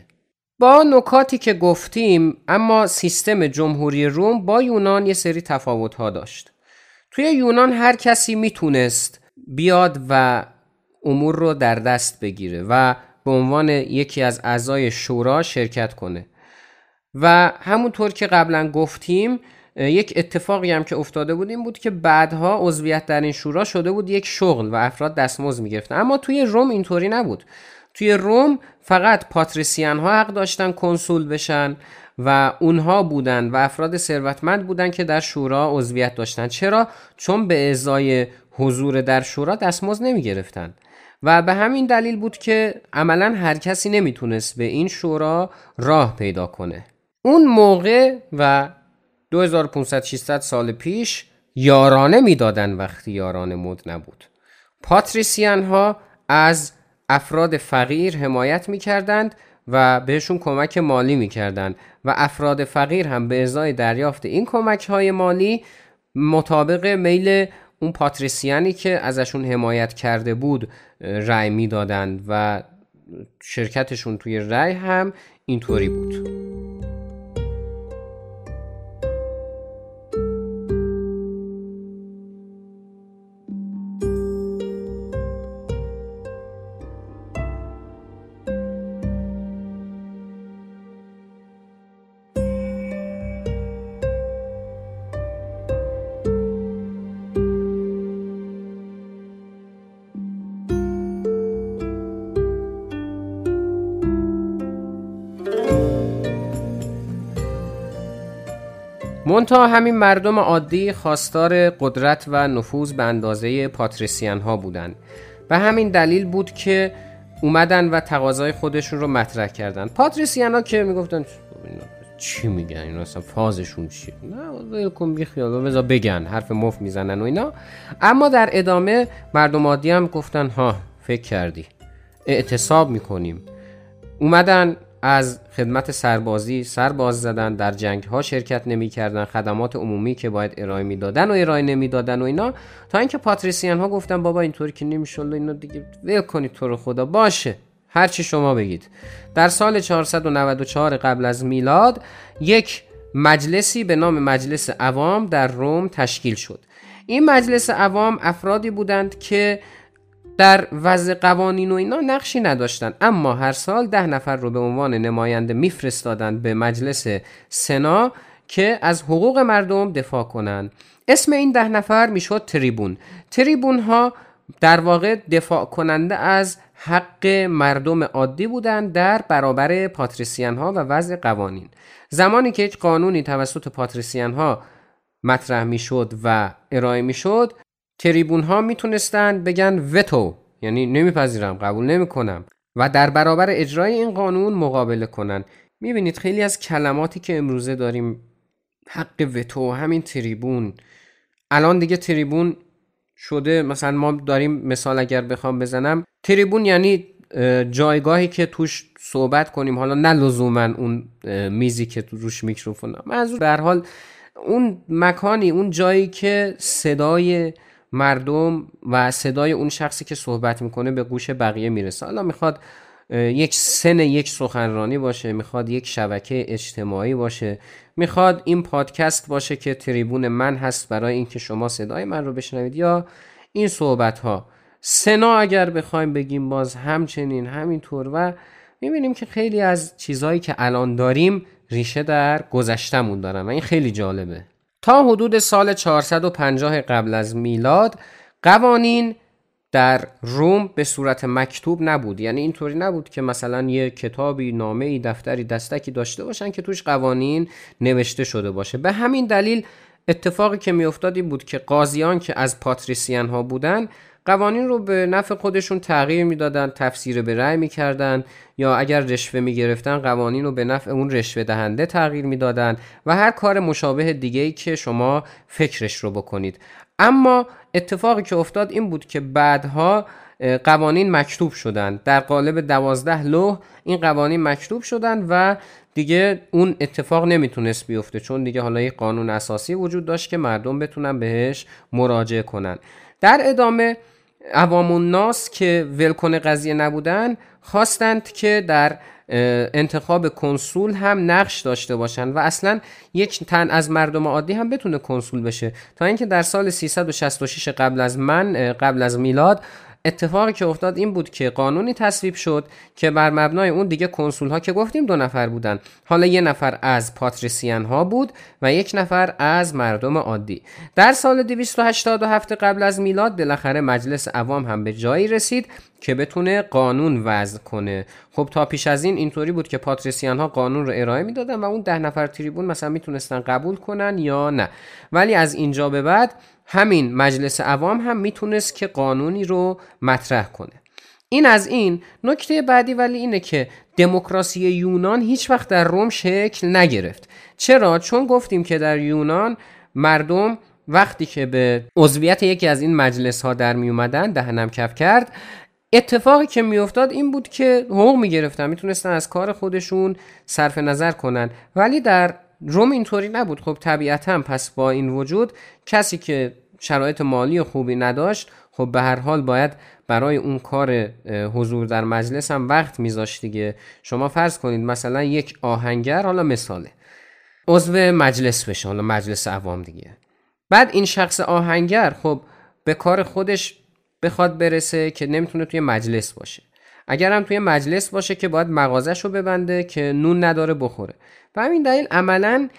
با نکاتی که گفتیم اما سیستم جمهوری روم با یونان یه سری تفاوت ها داشت. توی یونان هر کسی می‌تونست بیاد و امور رو در دست بگیره و به عنوان یکی از اعضای شورا شرکت کنه. و همونطور که قبلا گفتیم یک اتفاقی هم که افتاده بود این بود که بعدها عضویت در این شورا شده بود یک شغل و افراد دستمزد می‌گرفتن. اما توی روم اینطوری نبود. توی روم فقط پاتریسیان ها حق داشتن کنسول بشن و اونها بودن و افراد ثروتمند بودن که در شورا عضویت داشتن. چرا؟ چون به ازای حضور در شورا دستمزد نمی گرفتن و به همین دلیل بود که عملا هر کسی نمی‌تونست به این شورا راه پیدا کنه. اون موقع و 2500 600 سال پیش یارانه می‌دادن وقتی یارانه مد نبود. پاتریسیان ها از افراد فقیر حمایت می‌کردند و بهشون کمک مالی می‌کردند و افراد فقیر هم به ازای دریافت این کمک های مالی مطابق میل اون پاتریسیانی که ازشون حمایت کرده بود رأی می‌دادند و شرکتشون توی رأی هم اینطوری بود. منتها همین مردم عادی خواستار قدرت و نفوذ به اندازه پاتریسیان ها بودند و همین دلیل بود که اومدن و تقاضای خودشون رو مطرح کردن. پاتریسیان ها که می‌گفتن چی میگن؟ اینا اصلا فازشون چیه؟ نه ولکن بی خیال بذار بگن حرف مف می‌زنن و اینا. اما در ادامه مردم عادی هم گفتن ها فکر کردی اعتصاب می‌کنیم. اومدن از خدمت سربازی سرباز زدن در جنگ ها شرکت نمی‌کردن خدمات عمومی که باید ارائه می‌دادن و ارائه نمی‌دادن و اینا. تا اینکه پاتریسیان ها گفتن بابا اینطوری که نمیشه اینا دیگه ول کنید تو رو خدا. باشه. هر چی شما بگید. در سال 494 قبل از میلاد یک مجلسی به نام مجلس عوام در روم تشکیل شد. این مجلس عوام افرادی بودند که در وضع قوانین و اینا نقشی نداشتن. اما هر سال ده نفر رو به عنوان نماینده میفرستادند به مجلس سنا که از حقوق مردم دفاع کنند اسم این ده نفر می‌شد تریبون. تریبون ها در واقع دفاع کننده از حق مردم عادی بودند در برابر پاتریسیان ها و وضع قوانین. زمانی که هیچ قانونی توسط پاتریسیان ها مطرح می شد و ارائه می شد تریبون ها می‌تونستند بگن وتو یعنی نمیپذیرم قبول نمی‌کنم و در برابر اجرای این قانون مقابله کنن. می‌بینید خیلی از کلماتی که امروزه داریم حق وتو همین تریبون. الان دیگه تریبون شده مثلا ما داریم مثال اگر بخوام بزنم. تریبون یعنی جایگاهی که توش صحبت کنیم. حالا نه لزوما اون میزی که تو روش میکروفون. منظور به حال اون مکانی اون جایی که صدای مردم و صدای اون شخصی که صحبت می‌کنه به گوش بقیه می‌رسه. حالا می‌خواد یک سن یک سخنرانی باشه می‌خواد یک شبکه اجتماعی باشه می‌خواد این پادکست باشه که تریبون من هست برای اینکه شما صدای من رو بشنوید یا این صحبت ها سنا اگر بخوایم بگیم باز همچنین همینطور و می‌بینیم که خیلی از چیزهایی که الان داریم ریشه در گذشتمون دارن و این خیلی جالبه. تا حدود سال 450 قبل از میلاد قوانین در روم به صورت مکتوب نبود. یعنی اینطوری نبود که مثلا یه کتابی نامه ای دفتری دستکی داشته باشن که توش قوانین نوشته شده باشه. به همین دلیل اتفاقی که میافتاد این بود که قاضیان که از پاتریسیان ها بودن قوانین رو به نفع خودشون تغییر می‌دادن تفسیر به رأی می‌کردن یا اگر رشوه می‌گرفتن قوانین رو به نفع اون رشوه دهنده تغییر می‌دادن و هر کار مشابه دیگه ای که شما فکرش رو بکنید. اما اتفاقی که افتاد این بود که بعدها قوانین مکتوب شدند در قالب دوازده لوح این قوانین مکتوب شدند و دیگه اون اتفاق نمی‌تونست بیفته چون دیگه حالا یک قانون اساسی وجود داشت که مردم بتونن بهش مراجعه کنن. در ادامه عوام الناس که ولکن قضیه نبودن خواستند که در انتخاب کنسول هم نقش داشته باشن و اصلا یک تن از مردم عادی هم بتونه کنسول بشه. تا اینکه در سال 366 قبل از من قبل از میلاد اتفاقی که افتاد این بود که قانونی تصویب شد که بر مبنای اون دیگه کنسول ها که گفتیم دو نفر بودن. حالا یه نفر از پاتریسیان ها بود و یک نفر از مردم عادی. در سال 287 قبل از میلاد بالاخره مجلس عوام هم به جایی رسید که بتونه قانون وضع کنه. خب تا پیش از این اینطوری بود که پاتریسیان ها قانون رو ارائه می‌دادن و اون ده نفر تریبون مثلا می‌تونستن قبول کنن یا نه. ولی از اینجا به بعد همین مجلس عوام هم می‌تونست که قانونی رو مطرح کنه. این از این نکته بعدی ولی اینه که دموکراسی یونان هیچ وقت در روم شکل نگرفت. چرا؟ چون گفتیم که در یونان مردم وقتی که به عضویت یکی از این مجلس ها در می اومدن دهنم کف کرد اتفاقی که میافتاد این بود که حقوق می‌گرفتن می‌تونستن از کار خودشون صرف نظر کنن. ولی در روم اینطوری نبود. خب طبیعتا پس با این وجود کسی که شرایط مالی خوبی نداشت خب به هر حال باید برای اون کار حضور در مجلس هم وقت میذاشت دیگه. شما فرض کنید مثلا یک آهنگر حالا مثاله عضو مجلس بشه حالا مجلس عوام دیگه. بعد این شخص آهنگر خب به کار خودش بخواد برسه که نمی‌تونه توی مجلس باشه. اگر هم توی مجلس باشه که باید مغازش رو ببنده که نون نداره بخوره. و همین دلیل عملا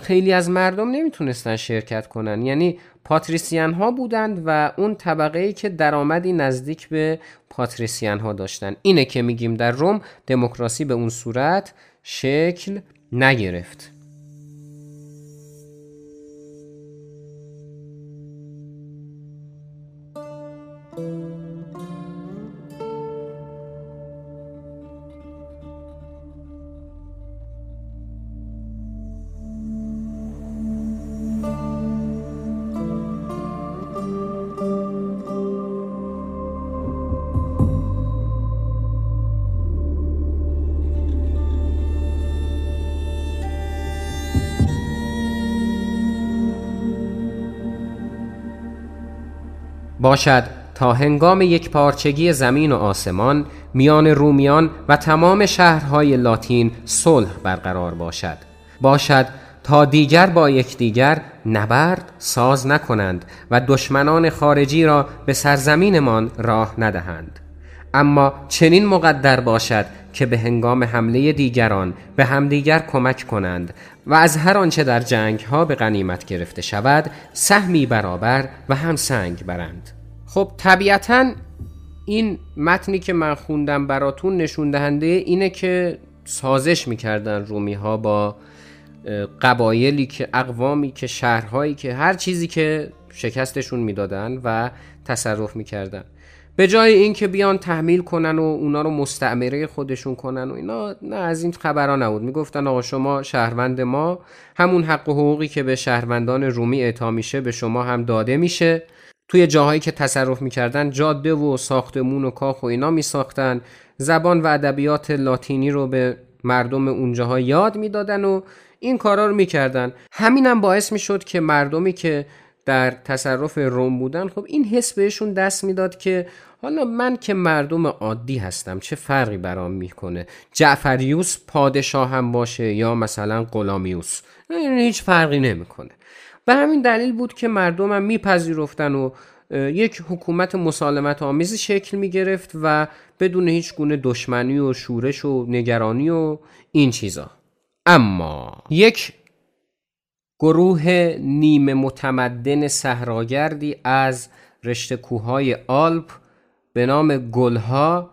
خیلی از مردم نمی‌تونستن شرکت کنن. یعنی پاتریسیان ها بودند و اون طبقه ای که درآمدی نزدیک به پاتریسیان ها داشتن. اینه که میگیم در روم دموکراسی به اون صورت شکل نگرفت. باشد تا هنگام یک پارچگی زمین و آسمان میان رومیان و تمام شهرهای لاتین صلح برقرار باشد. باشد تا دیگر با یکدیگر نبرد ساز نکنند و دشمنان خارجی را به سرزمینمان راه ندهند. اما چنین مقدر باشد که به هنگام حمله دیگران به همدیگر کمک کنند و از هر آنچه در جنگ ها به غنیمت گرفته شود سهمی برابر و هم سنگ برند. خب طبیعتا این متنی که من خوندم براتون نشون دهنده اینه که سازش می‌کردن رومی ها با قبایلی که اقوامی که شهرهایی که هر چیزی که شکستشون می‌دادن و تصرف می‌کردن. به جای اینکه بیان تحمیل کنن و اونا رو مستعمره خودشون کنن و اینا نه از این خبرها نبود. می‌گفتن آقا شما شهروند ما همون حق و حقوقی که به شهروندان رومی اعطا میشه به شما هم داده میشه. توی جاهایی که تصرف می‌کردن جاده و ساختمون و کاخ و اینا میساختن. زبان و ادبیات لاتینی رو به مردم اونجاها یاد می‌دادن و این کارا رو می‌کردن. همینم باعث می‌شد که مردمی که در تصرف روم بودن خب این حس بهشون دست می‌داد که حالا من که مردم عادی هستم چه فرقی برام می‌کنه؟ جعفریوس پادشاه هم باشه یا مثلا غلامیوس؟ این هیچ فرقی نمی‌کنه. به همین دلیل بود که مردمم میپذیرفتن و یک حکومت مسالمت آمیزی شکل می گرفت و بدون هیچ گونه دشمنی و شورش و نگرانی و این چیزا. اما یک گروه نیمه متمدن صحراگردی از رشته کوههای آلپ به نام گلها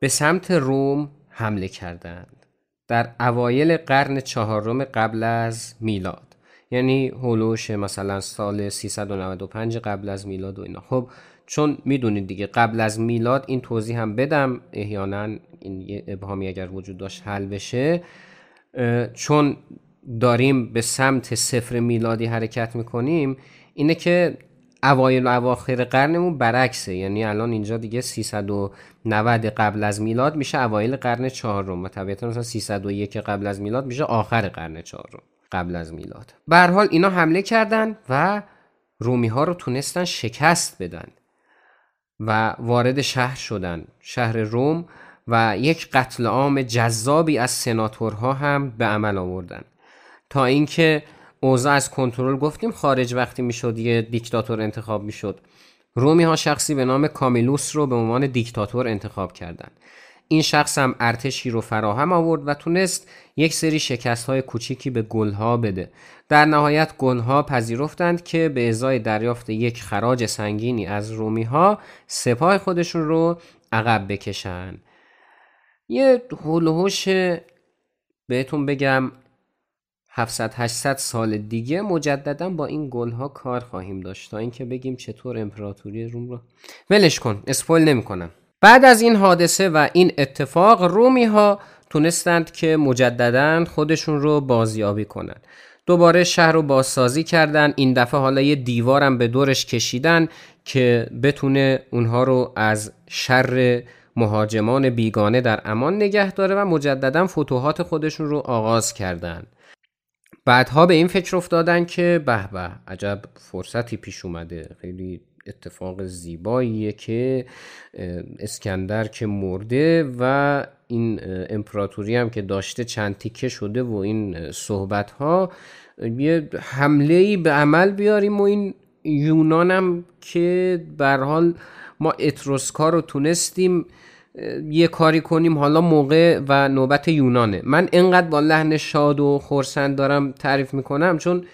به سمت روم حمله کردند. در اوایل قرن چهارم قبل از میلاد. یعنی هولوش مثلا سال 395 قبل از میلاد و اینا. خب چون می‌دونید دیگه قبل از میلاد این توضیح هم بدم احیانا این ابهامی اگر وجود داشت حل بشه. چون داریم به سمت صفر میلادی حرکت می‌کنیم اینه که اوایل و اواخر قرنمون برعکسه. یعنی الان اینجا دیگه 390 قبل از میلاد میشه اوایل قرن چهارم و طبیعتا مثلا 301 قبل از میلاد میشه آخر قرن چهارم. قبل از میلاد. به حال اینا حمله کردن و رومی ها رو تونستن شکست بدن و وارد شهر شدن شهر روم و یک قتل عام جذابی از سناتورها هم به عمل آوردن. تا اینکه اوضاع از کنترل گفتیم خارج وقتی می‌شد یه دیکتاتور انتخاب می‌شد. رومی ها شخصی به نام کامیلوس رو به عنوان دیکتاتور انتخاب کردند این شخص هم ارتشی رو فراهم آورد و تونست یک سری شکست های کوچیکی به گلها بده. در نهایت گلها پذیرفتند که به ازای دریافت یک خراج سنگینی از رومی ها سپاه خودشون رو عقب بکشن. یه هلوهوش بهتون بگم 700 800 سال دیگه مجددا با این گل ها کار خواهیم داشت. تا اینکه بگیم چطور امپراتوری روم رو ولش کن اسپویل نمی‌کنم. بعد از این حادثه و این اتفاق رومی ها تونستند که مجددا خودشون رو بازیابی کنند. دوباره شهر رو بازسازی کردن. این دفعه حالا یه دیوارم به دورش کشیدن که بتونه اونها رو از شر مهاجمان بیگانه در امان نگه داره و مجددا فتوحات خودشون رو آغاز کردند. بعدها به این فکر افتادن که به به عجب فرصتی پیش اومده. خیلی اتفاق زیباییه که اسکندر که مرده و این امپراتوری هم که داشته چند تیکه شده و این صحبت ها یه حمله ای به عمل بیاریم و این یونانم که بر حال ما اتروسکا رو تونستیم یه کاری کنیم حالا موقع و نوبت یونانه. من انقدر با لحن شاد و خورسند دارم تعریف می‌کنم چون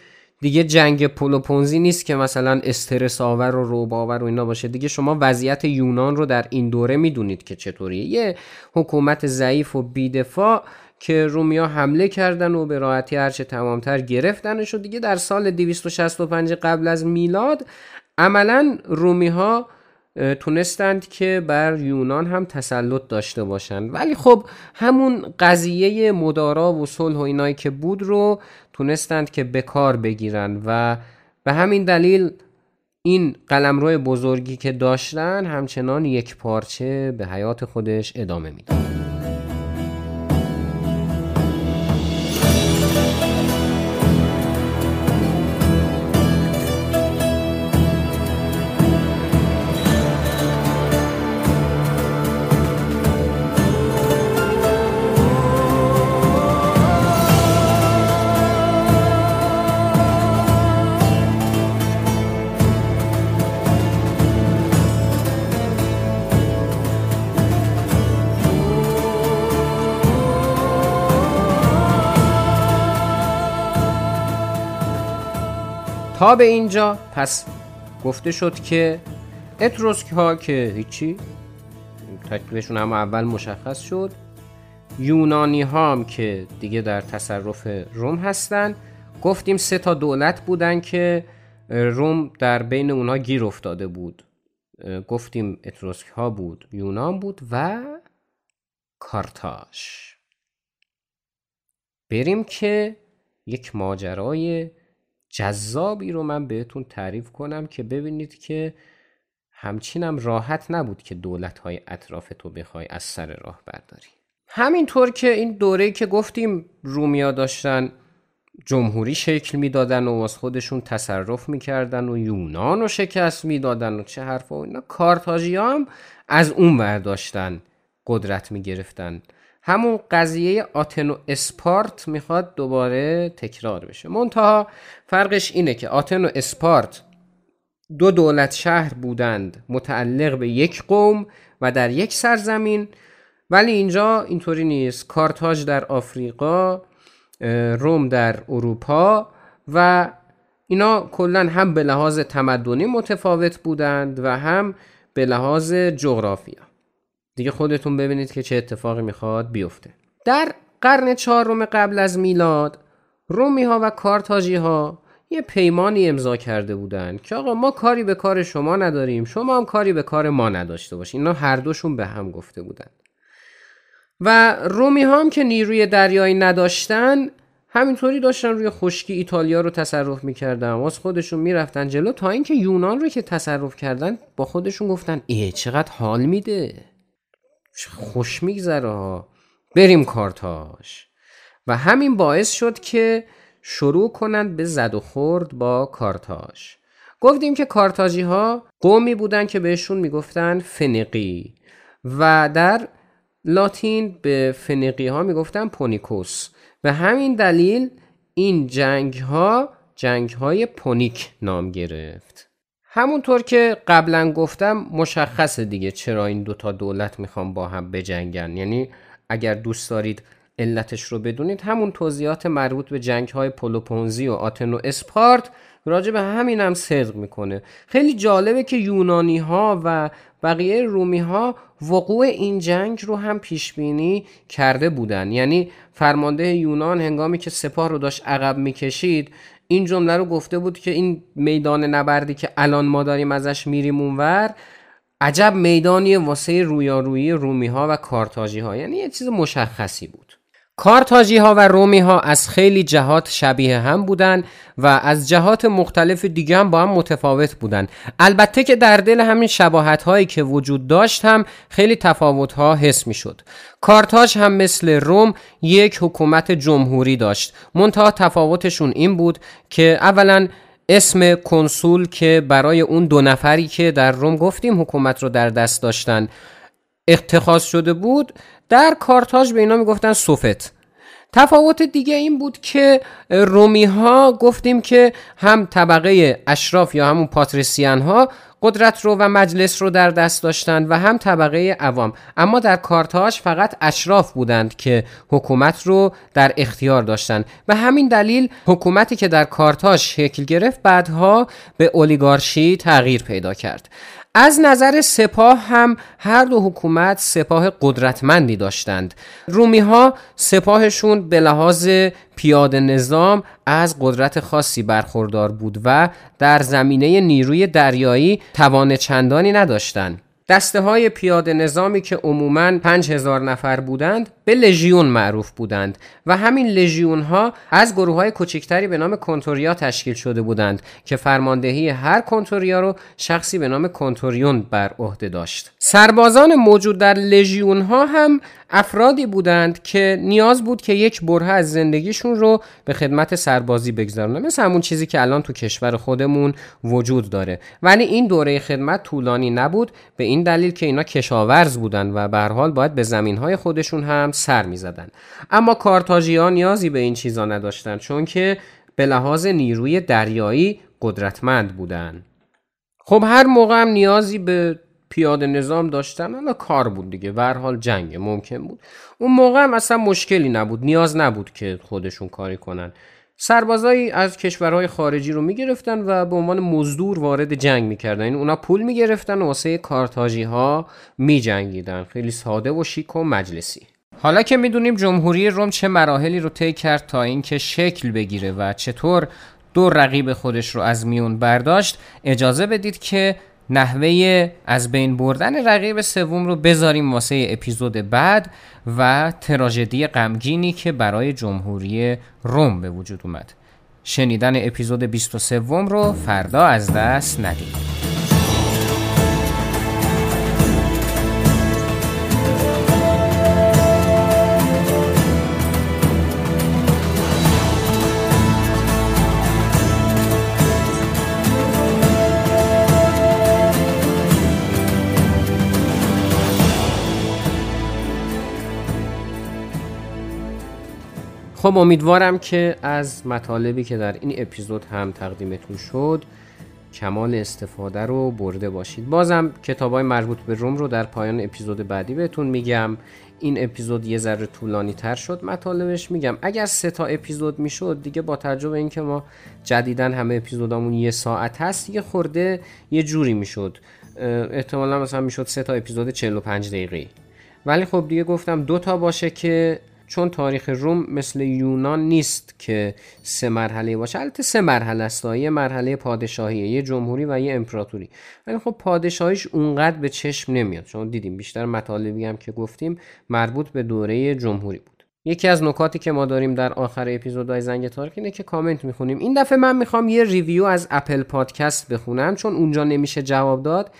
دیگه جنگ پولوپونزی نیست که مثلا استرس آور و روباور و اینا باشه. دیگه شما وضعیت یونان رو در این دوره می‌دونید که چطوریه. یه حکومت ضعیف و بیدفاع که رومیا حمله کردن و به راحتی هرچه تمامتر گرفتنش و دیگه در سال 265 قبل از میلاد عملا رومی ها تونستند که بر یونان هم تسلط داشته باشند. ولی خب همون قضیه مدارا و صلح و اینایی که بود رو تونستند که به کار بگیرن و به همین دلیل این قلمرو بزرگی که داشتن همچنان یک پارچه به حیات خودش ادامه می‌داد. به اینجا پس گفته شد که اتروسک ها که هیچی تکلیفشون هم اول مشخص شد. یونانی ها هم که دیگه در تصرف روم هستن. گفتیم سه تا دولت بودن که روم در بین اونها گیر افتاده بود. گفتیم اتروسک ها بود یونان بود و کارتاش. بریم که یک ماجرای جذابی رو من بهتون تعریف کنم که ببینید که همچینم راحت نبود که دولت های اطراف تو بخوای از سر راه برداری. همینطور که این دوره که گفتیم رومیا داشتن جمهوری شکل می‌دادن و از خودشون تصرف می‌کردن و یونان رو شکست می‌دادن و چه حرف و اینا. کارتاژی هم از اون برداشتن قدرت می‌گرفتن. همون قضیه آتن و اسپارت می‌خواد دوباره تکرار بشه. منتها فرقش اینه که آتن و اسپارت دو دولت شهر بودند متعلق به یک قوم و در یک سرزمین ولی اینجا اینطوری نیست. کارتاژ در آفریقا روم در اروپا و اینا کلا هم به لحاظ تمدنی متفاوت بودند و هم به لحاظ جغرافیا. دیگه خودتون ببینید که چه اتفاقی می‌خواد بیفته. در قرن چهارم قبل از میلاد رومی ها و کارتاژی ها یه پیمانی امضا کرده بودند که آقا ما کاری به کار شما نداریم شما هم کاری به کار ما نداشته باشین. اینا هر دوشون به هم گفته بودند و رومی هم که نیروی دریایی نداشتن همینطوری داشتن روی خشکی ایتالیا رو تصرف می‌کردن. از خودشون می‌رفتن جلو تا اینکه یونان رو که تصرف کردن با خودشون گفتن ای چقدر حال میده؟ خوش میگذره ها. بریم کارتاش. و همین باعث شد که شروع کنند به زد و خورد با کارتاش. گفتیم که کارتاژی ها قومی بودن که بهشون می‌گفتن فنقی و در لاتین به فنقی ها می‌گفتن پونیکوس. به همین دلیل این جنگ ها جنگ های پونیک نام گرفت. همونطور که قبلا گفتم مشخص دیگه چرا این دوتا دولت می‌خوان با هم بجنگن. یعنی اگر دوست دارید علتش رو بدونید همون توضیحات مربوط به جنگ های پولوپونزی و آتن و اسپارت راجع به همین هم صدق می‌کنه. خیلی جالبه که یونانی ها و بقیه رومی ها وقوع این جنگ رو هم پیش بینی کرده بودن. یعنی فرمانده یونان هنگامی که سپاه رو داشت عقب می‌کشید این جمله رو گفته بود که این میدان نبردی که الان ما داریم ازش میریم اونور عجب میدانی واسه رویارویی رومی ها و کارتاژی ها یعنی یه چیز مشخصی بود. کارتاژی ها و رومی ها از خیلی جهات شبیه هم بودند و از جهات مختلف دیگه هم با هم متفاوت بودند البته که در دل همین شباهت هایی که وجود داشت هم خیلی تفاوت ها حس می شد کارتاژ هم مثل روم یک حکومت جمهوری داشت. منتها تفاوتشون این بود که اولا اسم کنسول که برای اون دو نفری که در روم گفتیم حکومت رو در دست داشتن اتخاذ شده بود در کارتاژ به اینا می‌گفتن سوفت. تفاوت دیگه این بود که رومی ها گفتیم که هم طبقه اشراف یا همون پاتریسیان ها قدرت رو و مجلس رو در دست داشتند و هم طبقه عوام. اما در کارتاژ فقط اشراف بودند که حکومت رو در اختیار داشتند و همین دلیل حکومتی که در کارتاژ شکل گرفت بعدها به اولیگارشی تغییر پیدا کرد. از نظر سپاه هم هر دو حکومت سپاه قدرتمندی داشتند. رومی ها سپاهشون به لحاظ پیاده نظام از قدرت خاصی برخوردار بود و در زمینه نیروی دریایی توان چندانی نداشتند. دسته های پیاده نظامی که عموماً 5000 نفر بودند به لژیون معروف بودند و همین لژیون ها از گروه های کوچکتری به نام کنتوریا تشکیل شده بودند که فرماندهی هر کنتوریا رو شخصی به نام کنتوریون بر عهده داشت. سربازان موجود در لژیون ها هم افرادی بودند که نیاز بود که یک بره از زندگیشون رو به خدمت سربازی بگذارن. مثل همون چیزی که الان تو کشور خودمون وجود داره. ولی این دوره خدمت طولانی نبود. به این دلیل که اینا کشاورز بودن و به حال باید به زمینهای خودشون هم سر می‌زدن. اما کارتاژیان نیازی به این چیزا نداشتن چون که به لحاظ نیروی دریایی قدرتمند بودن. خب هر موقع هم نیازی به پیاده نظام داشتن حالا کار بود دیگه. به حال جنگ ممکن بود. اون موقع هم اصلا مشکلی نبود. نیاز نبود که خودشون کاری کنن. سربازایی از کشورهای خارجی رو می‌گرفتن و به عنوان مزدور وارد جنگ می‌کردن. این یعنی اونا پول می‌گرفتن و واسه کارتاژی ها میجنگیدن. خیلی ساده و شیک و مجلسی. حالا که می‌دونیم جمهوری روم چه مراحلی رو طی کرد تا اینکه شکل بگیره و چطور دو رقیب خودش رو از میون برداشت اجازه بدید که نحوه از بین بردن رقیب سوم رو بذاریم واسه اپیزود بعد و تراژدی غمگینی که برای جمهوری روم به وجود اومد. شنیدن اپیزود 23 رو فردا از دست ندید. خب امیدوارم که از مطالبی که در این اپیزود هم تقدیمتون شد کمال استفاده رو برده باشید. بازم کتاب های مربوط به روم رو در پایان اپیزود بعدی بهتون میگم. این اپیزود یه ذره طولانی تر شد مطالبش میگم. اگر سه تا اپیزود می‌شد دیگه با توجه اینکه ما جدیدا همه اپیزودامون یه ساعت هست یه خورده یه جوری می‌شد. احتمالا مثلا می‌شد سه تا اپیزود 45 دقیقه. ولی خب دیگه گفتم دو تا باشه که چون تاریخ روم مثل یونان نیست که سه مرحله باشه. البته سه مرحله است. یه مرحله پادشاهیه یه جمهوری و یه امپراتوری. ولی خب پادشاهیش اونقدر به چشم نمیاد. چون دیدیم بیشتر مطالبی هم که گفتیم مربوط به دوره جمهوری بود. یکی از نکاتی که ما داریم در آخر اپیزودهای زنگ تاریخ اینه که کامنت می‌خونیم. این دفعه من می‌خوام یه ریویو از اپل پادکست بخونم چون اونجا نمیشه جواب داد.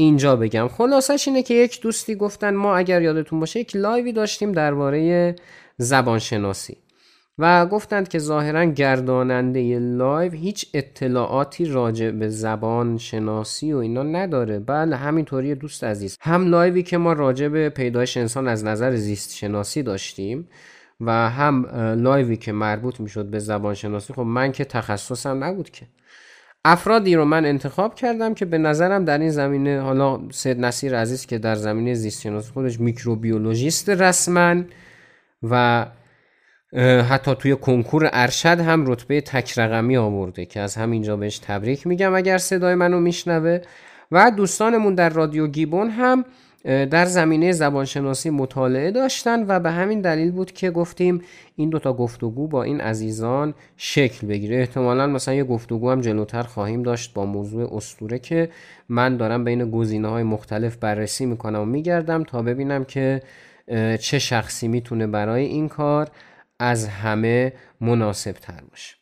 اینجا بگم. خلاصش اینه که یک دوستی گفتن ما اگر یادتون باشه یک live ی داشتیم درباره زبانشناسی. و گفتند که ظاهرا گرداننده live هیچ اطلاعاتی راجع به زبان شناسی و اینا نداره. بله همینطوری دوست عزیز. هم live ی که ما راجع به پیدایش انسان از نظر زیست شناسی داشتیم و هم live ی که مربوط می‌شد به زبان شناسی خب من که تخصصم نبود که. افرادی رو من انتخاب کردم که به نظرم در این زمینه حالا سید نصیر عزیز که در زمینه زیست شناسی خودش میکروبیولوژیست رسما و حتی توی کنکور ارشد هم رتبه تک رقمی آورده که از همینجا بهش تبریک میگم اگر صدای منو میشنوه. و دوستانمون در رادیو گیبون هم در زمینه زبانشناسی مطالعه داشتن و به همین دلیل بود که گفتیم این دوتا گفتگو با این عزیزان شکل بگیره. احتمالا مثلا یه گفتگو هم جلوتر خواهیم داشت با موضوع استوره که من دارم بین گزینه های مختلف بررسی می‌کنم و میگردم تا ببینم که چه شخصی می‌تونه برای این کار از همه مناسب تر باشه.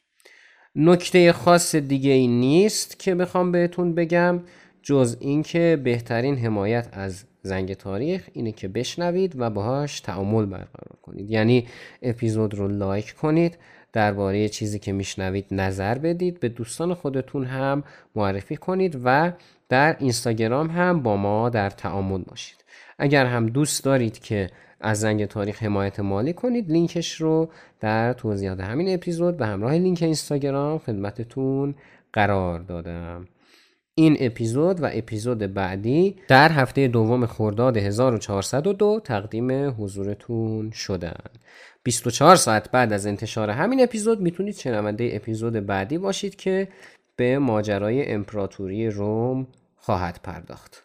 نکته خاص دیگه ای نیست که بخوام بهتون بگم جز اینکه بهترین حمایت از زنگ تاریخ اینه که بشنوید و باهاش تعامل برقرار کنید. یعنی اپیزود رو لایک کنید درباره چیزی که میشنوید نظر بدید به دوستان خودتون هم معرفی کنید و در اینستاگرام هم با ما در تعامل باشید. اگر هم دوست دارید که از زنگ تاریخ حمایت مالی کنید لینکش رو در توضیحات همین اپیزود به همراه لینک اینستاگرام خدمتتون قرار دادم. این اپیزود و اپیزود بعدی در هفته دوم خرداد 1402 تقدیم حضورتون شدن. 24 ساعت بعد از انتشار همین اپیزود می‌تونید شنونده اپیزود بعدی باشید که به ماجرای امپراتوری روم خواهد پرداخت.